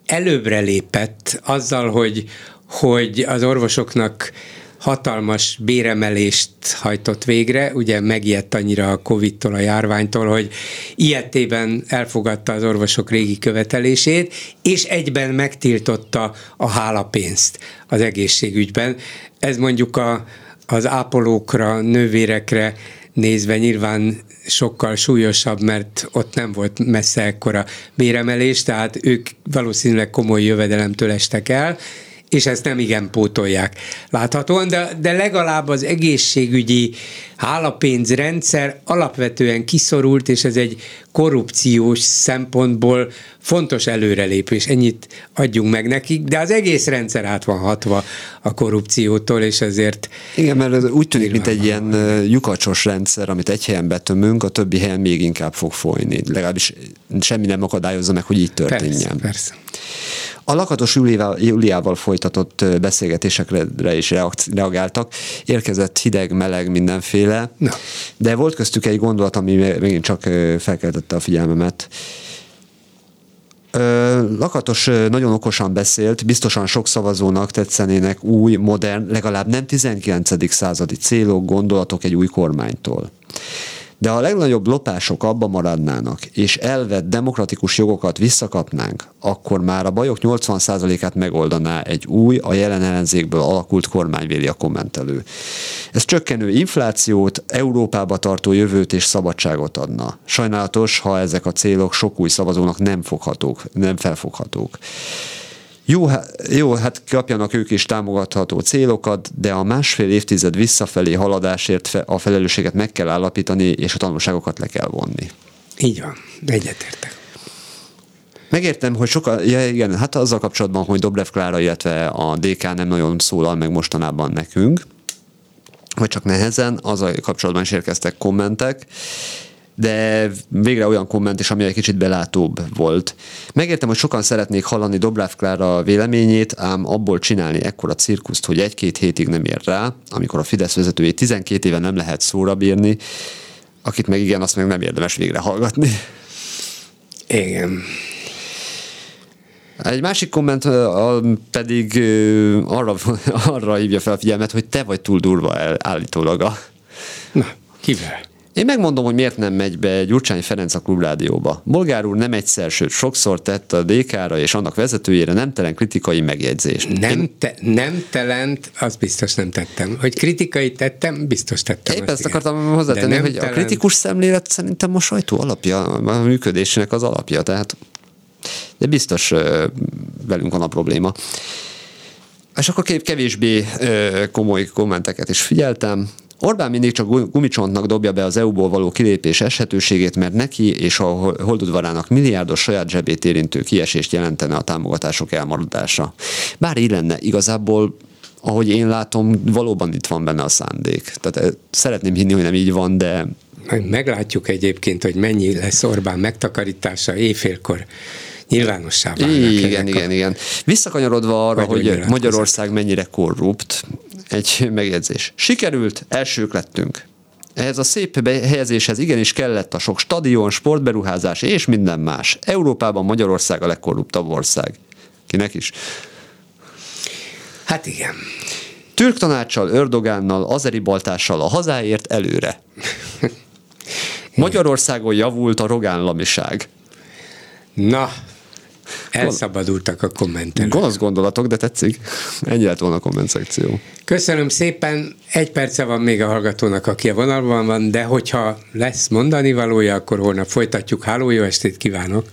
előbbre lépett azzal, hogy, hogy az orvosoknak hatalmas béremelést hajtott végre, ugye megijedt annyira a Covid-tól, a járványtól, hogy ilyetében elfogadta az orvosok régi követelését, és egyben megtiltotta a hálapénzt az egészségügyben. Ez mondjuk a, az ápolókra, nővérekre nézve nyilván sokkal súlyosabb, mert ott nem volt messze ekkora béremelés, tehát ők valószínűleg komoly jövedelemtől estek el, és ezt nem igen pótolják láthatóan, de, de legalább az egészségügyi hálapénzrendszer alapvetően kiszorult, és ez egy korrupciós szempontból fontos előrelépés. Ennyit adjunk meg nekik, de az egész rendszer át van hatva a korrupciótól, és ezért... Igen, mert ez úgy tűnik, mint egy ilyen lyukacsos rendszer, amit egy helyen betömünk, a többi helyen még inkább fog folyni. Legalábbis semmi nem akadályozza meg, hogy így történjen. Persze, persze. A Lakatos Júliával folytatott beszélgetésekre is reagáltak. Érkezett hideg, meleg, mindenféle, Na. de volt köztük egy gondolat, ami megint csak felkeltette a figyelmemet. Lakatos nagyon okosan beszélt, biztosan sok szavazónak tetszenének új, modern, legalább nem 19. századi célok, gondolatok egy új kormánytól. De ha a legnagyobb lopások abba maradnának, és elvett demokratikus jogokat visszakapnánk, akkor már a bajok 80%-át megoldaná egy új, a jelen ellenzékből alakult kormányvéli a kommentelő. Ez csökkenő inflációt, Európába tartó jövőt és szabadságot adna. Sajnálatos, ha ezek a célok sok új szavazónak nem foghatók, nem felfoghatók. Jó, jó, hát kapjanak ők is támogatható célokat, de a másfél évtized visszafelé haladásért a felelősséget meg kell állapítani, és a tanulságokat le kell vonni. Így van, egyetértek. Megértem, hogy sokkal, ja igen, hát azzal kapcsolatban, hogy Dobrev Klára, illetve a DK nem nagyon szólal meg mostanában nekünk, vagy csak nehezen, azzal kapcsolatban is érkeztek kommentek, de végre olyan komment is, ami egy kicsit belátóbb volt. Megértem, hogy sokan szeretnék hallani Dobráv Klára véleményét, ám abból csinálni ekkora cirkuszt, hogy egy-két hétig nem ér rá, amikor a Fidesz vezetőjét 12 éve nem lehet szóra bírni, akit meg igen, azt meg nem érdemes végre hallgatni. Igen. Egy másik komment pedig arra, arra hívja fel a figyelmet, hogy te vagy túl durva állítólag a... Na, kivel? Én megmondom, hogy miért nem megy be Gyurcsány Ferenc a klubrádióba. Bolgár úr nem egyszer, sőt sokszor tett a DK-ra és annak vezetőjére nemtelen kritikai megjegyzést. Nem, Én... te, nem telent, azt biztos nem tettem. Hogy kritikai tettem, biztos tettem. Épp ezt igen. akartam hozzátenni, hogy telent... a kritikus szemlélet szerintem a sajtó alapja, a működésének az alapja, tehát de biztos velünk van a probléma. És akkor kevésbé komoly kommenteket is figyeltem. Orbán mindig csak gumicsontnak dobja be az EU-ból való kilépés eshetőségét, mert neki és a holdudvarának milliárdos saját zsebét érintő kiesést jelentene a támogatások elmaradása. Bár így lenne, igazából ahogy én látom, valóban itt van benne a szándék. Tehát szeretném hinni, hogy nem így van, de... Meglátjuk egyébként, hogy mennyi lesz Orbán megtakarítása éjfélkor nyilvánossá válnak. Igen, igen, igen. Visszakanyarodva arra, hogy Magyarország mennyire korrupt, egy megjegyzés. Sikerült, elsők lettünk. Ehhez a szép helyezéshez igenis kellett a sok stadion, sportberuházás és minden más. Európában Magyarország a legkorruptabb ország. Kinek is? Hát igen. Türk tanácssal, Ördogánnal, azeri baltással a hazáért előre. Magyarországon javult a rogánlamiság. Na, Elszabadultak a kommentelők. Gonosz gondolatok, de tetszik. Ennyi lett volna a komment szekció. Köszönöm szépen. Egy perce van még a hallgatónak, aki a vonalban van, de hogyha lesz mondani valója, akkor holnap folytatjuk. Háló, jó estét kívánok!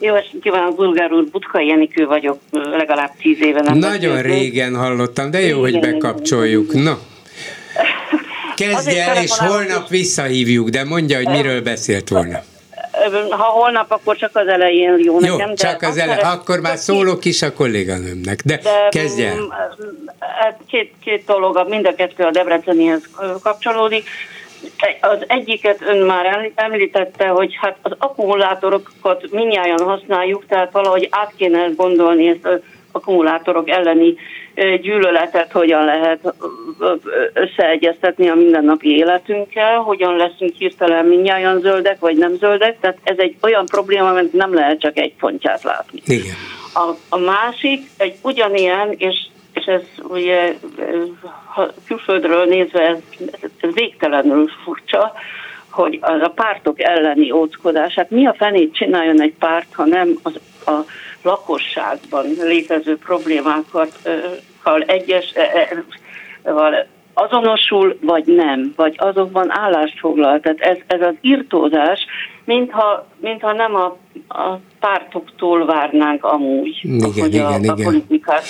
Jó estét kívánok, Bulgár úr, Butka Jenikő vagyok, legalább tíz éve nem Nagyon beszéltünk. régen hallottam, de jó, igen, hogy bekapcsoljuk. Na, kezdje el, és holnap visszahívjuk, de mondja, hogy miről beszélt volna ha holnap, akkor csak az elején jó, jó nekem. csak az elején, akkor már szólok is a kolléganőmnek, de, de kezdj el. Mm, két, két dolog, mind a kettő a Debrecenihez kapcsolódik. Az egyiket ön már említette, hogy hát az akkumulátorokat minnyáján használjuk, tehát valahogy át kéne gondolni ezt az akkumulátorok elleni gyűlöletet hogyan lehet összeegyeztetni a mindennapi életünkkel, hogyan leszünk hirtelen mindnyáján zöldek, vagy nem zöldek. Tehát ez egy olyan probléma, amit nem lehet csak egy pontját látni. Igen. A, a másik egy ugyanilyen, és, és ez ugye ha külföldről nézve ez, ez végtelenül furcsa, hogy az a pártok elleni óckodás. Hát mi a fenét csináljon egy párt, ha nem az, a lakosságban létező problémákat egyes, e, e, azonosul, vagy nem, vagy azokban állást foglal. Tehát ez, ez az irtózás, mintha, mintha nem a, a pártoktól várnánk amúgy, igen, a, igen, a, igen. a politikát.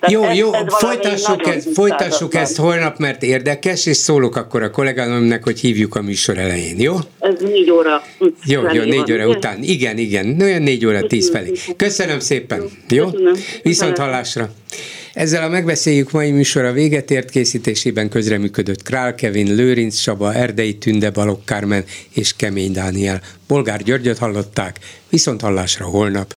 Tehát jó, ez, jó, ez folytassuk, ezt, folytassuk ezt holnap, mert érdekes, és szólok akkor a kollégánomnak, hogy hívjuk a műsor elején, jó? Ez négy óra. Jó, jó, négy óra után. Igen, igen, olyan négy óra tíz felé. Köszönöm szépen, jó? Viszont hallásra. Ezzel a megbeszéljük mai műsora véget ért készítésében közreműködött Král Kevin, Lőrinc Saba, Erdei Tünde, Balogh Kármen és Kemény Dániel. Bolgár Györgyöt hallották, viszont hallásra holnap.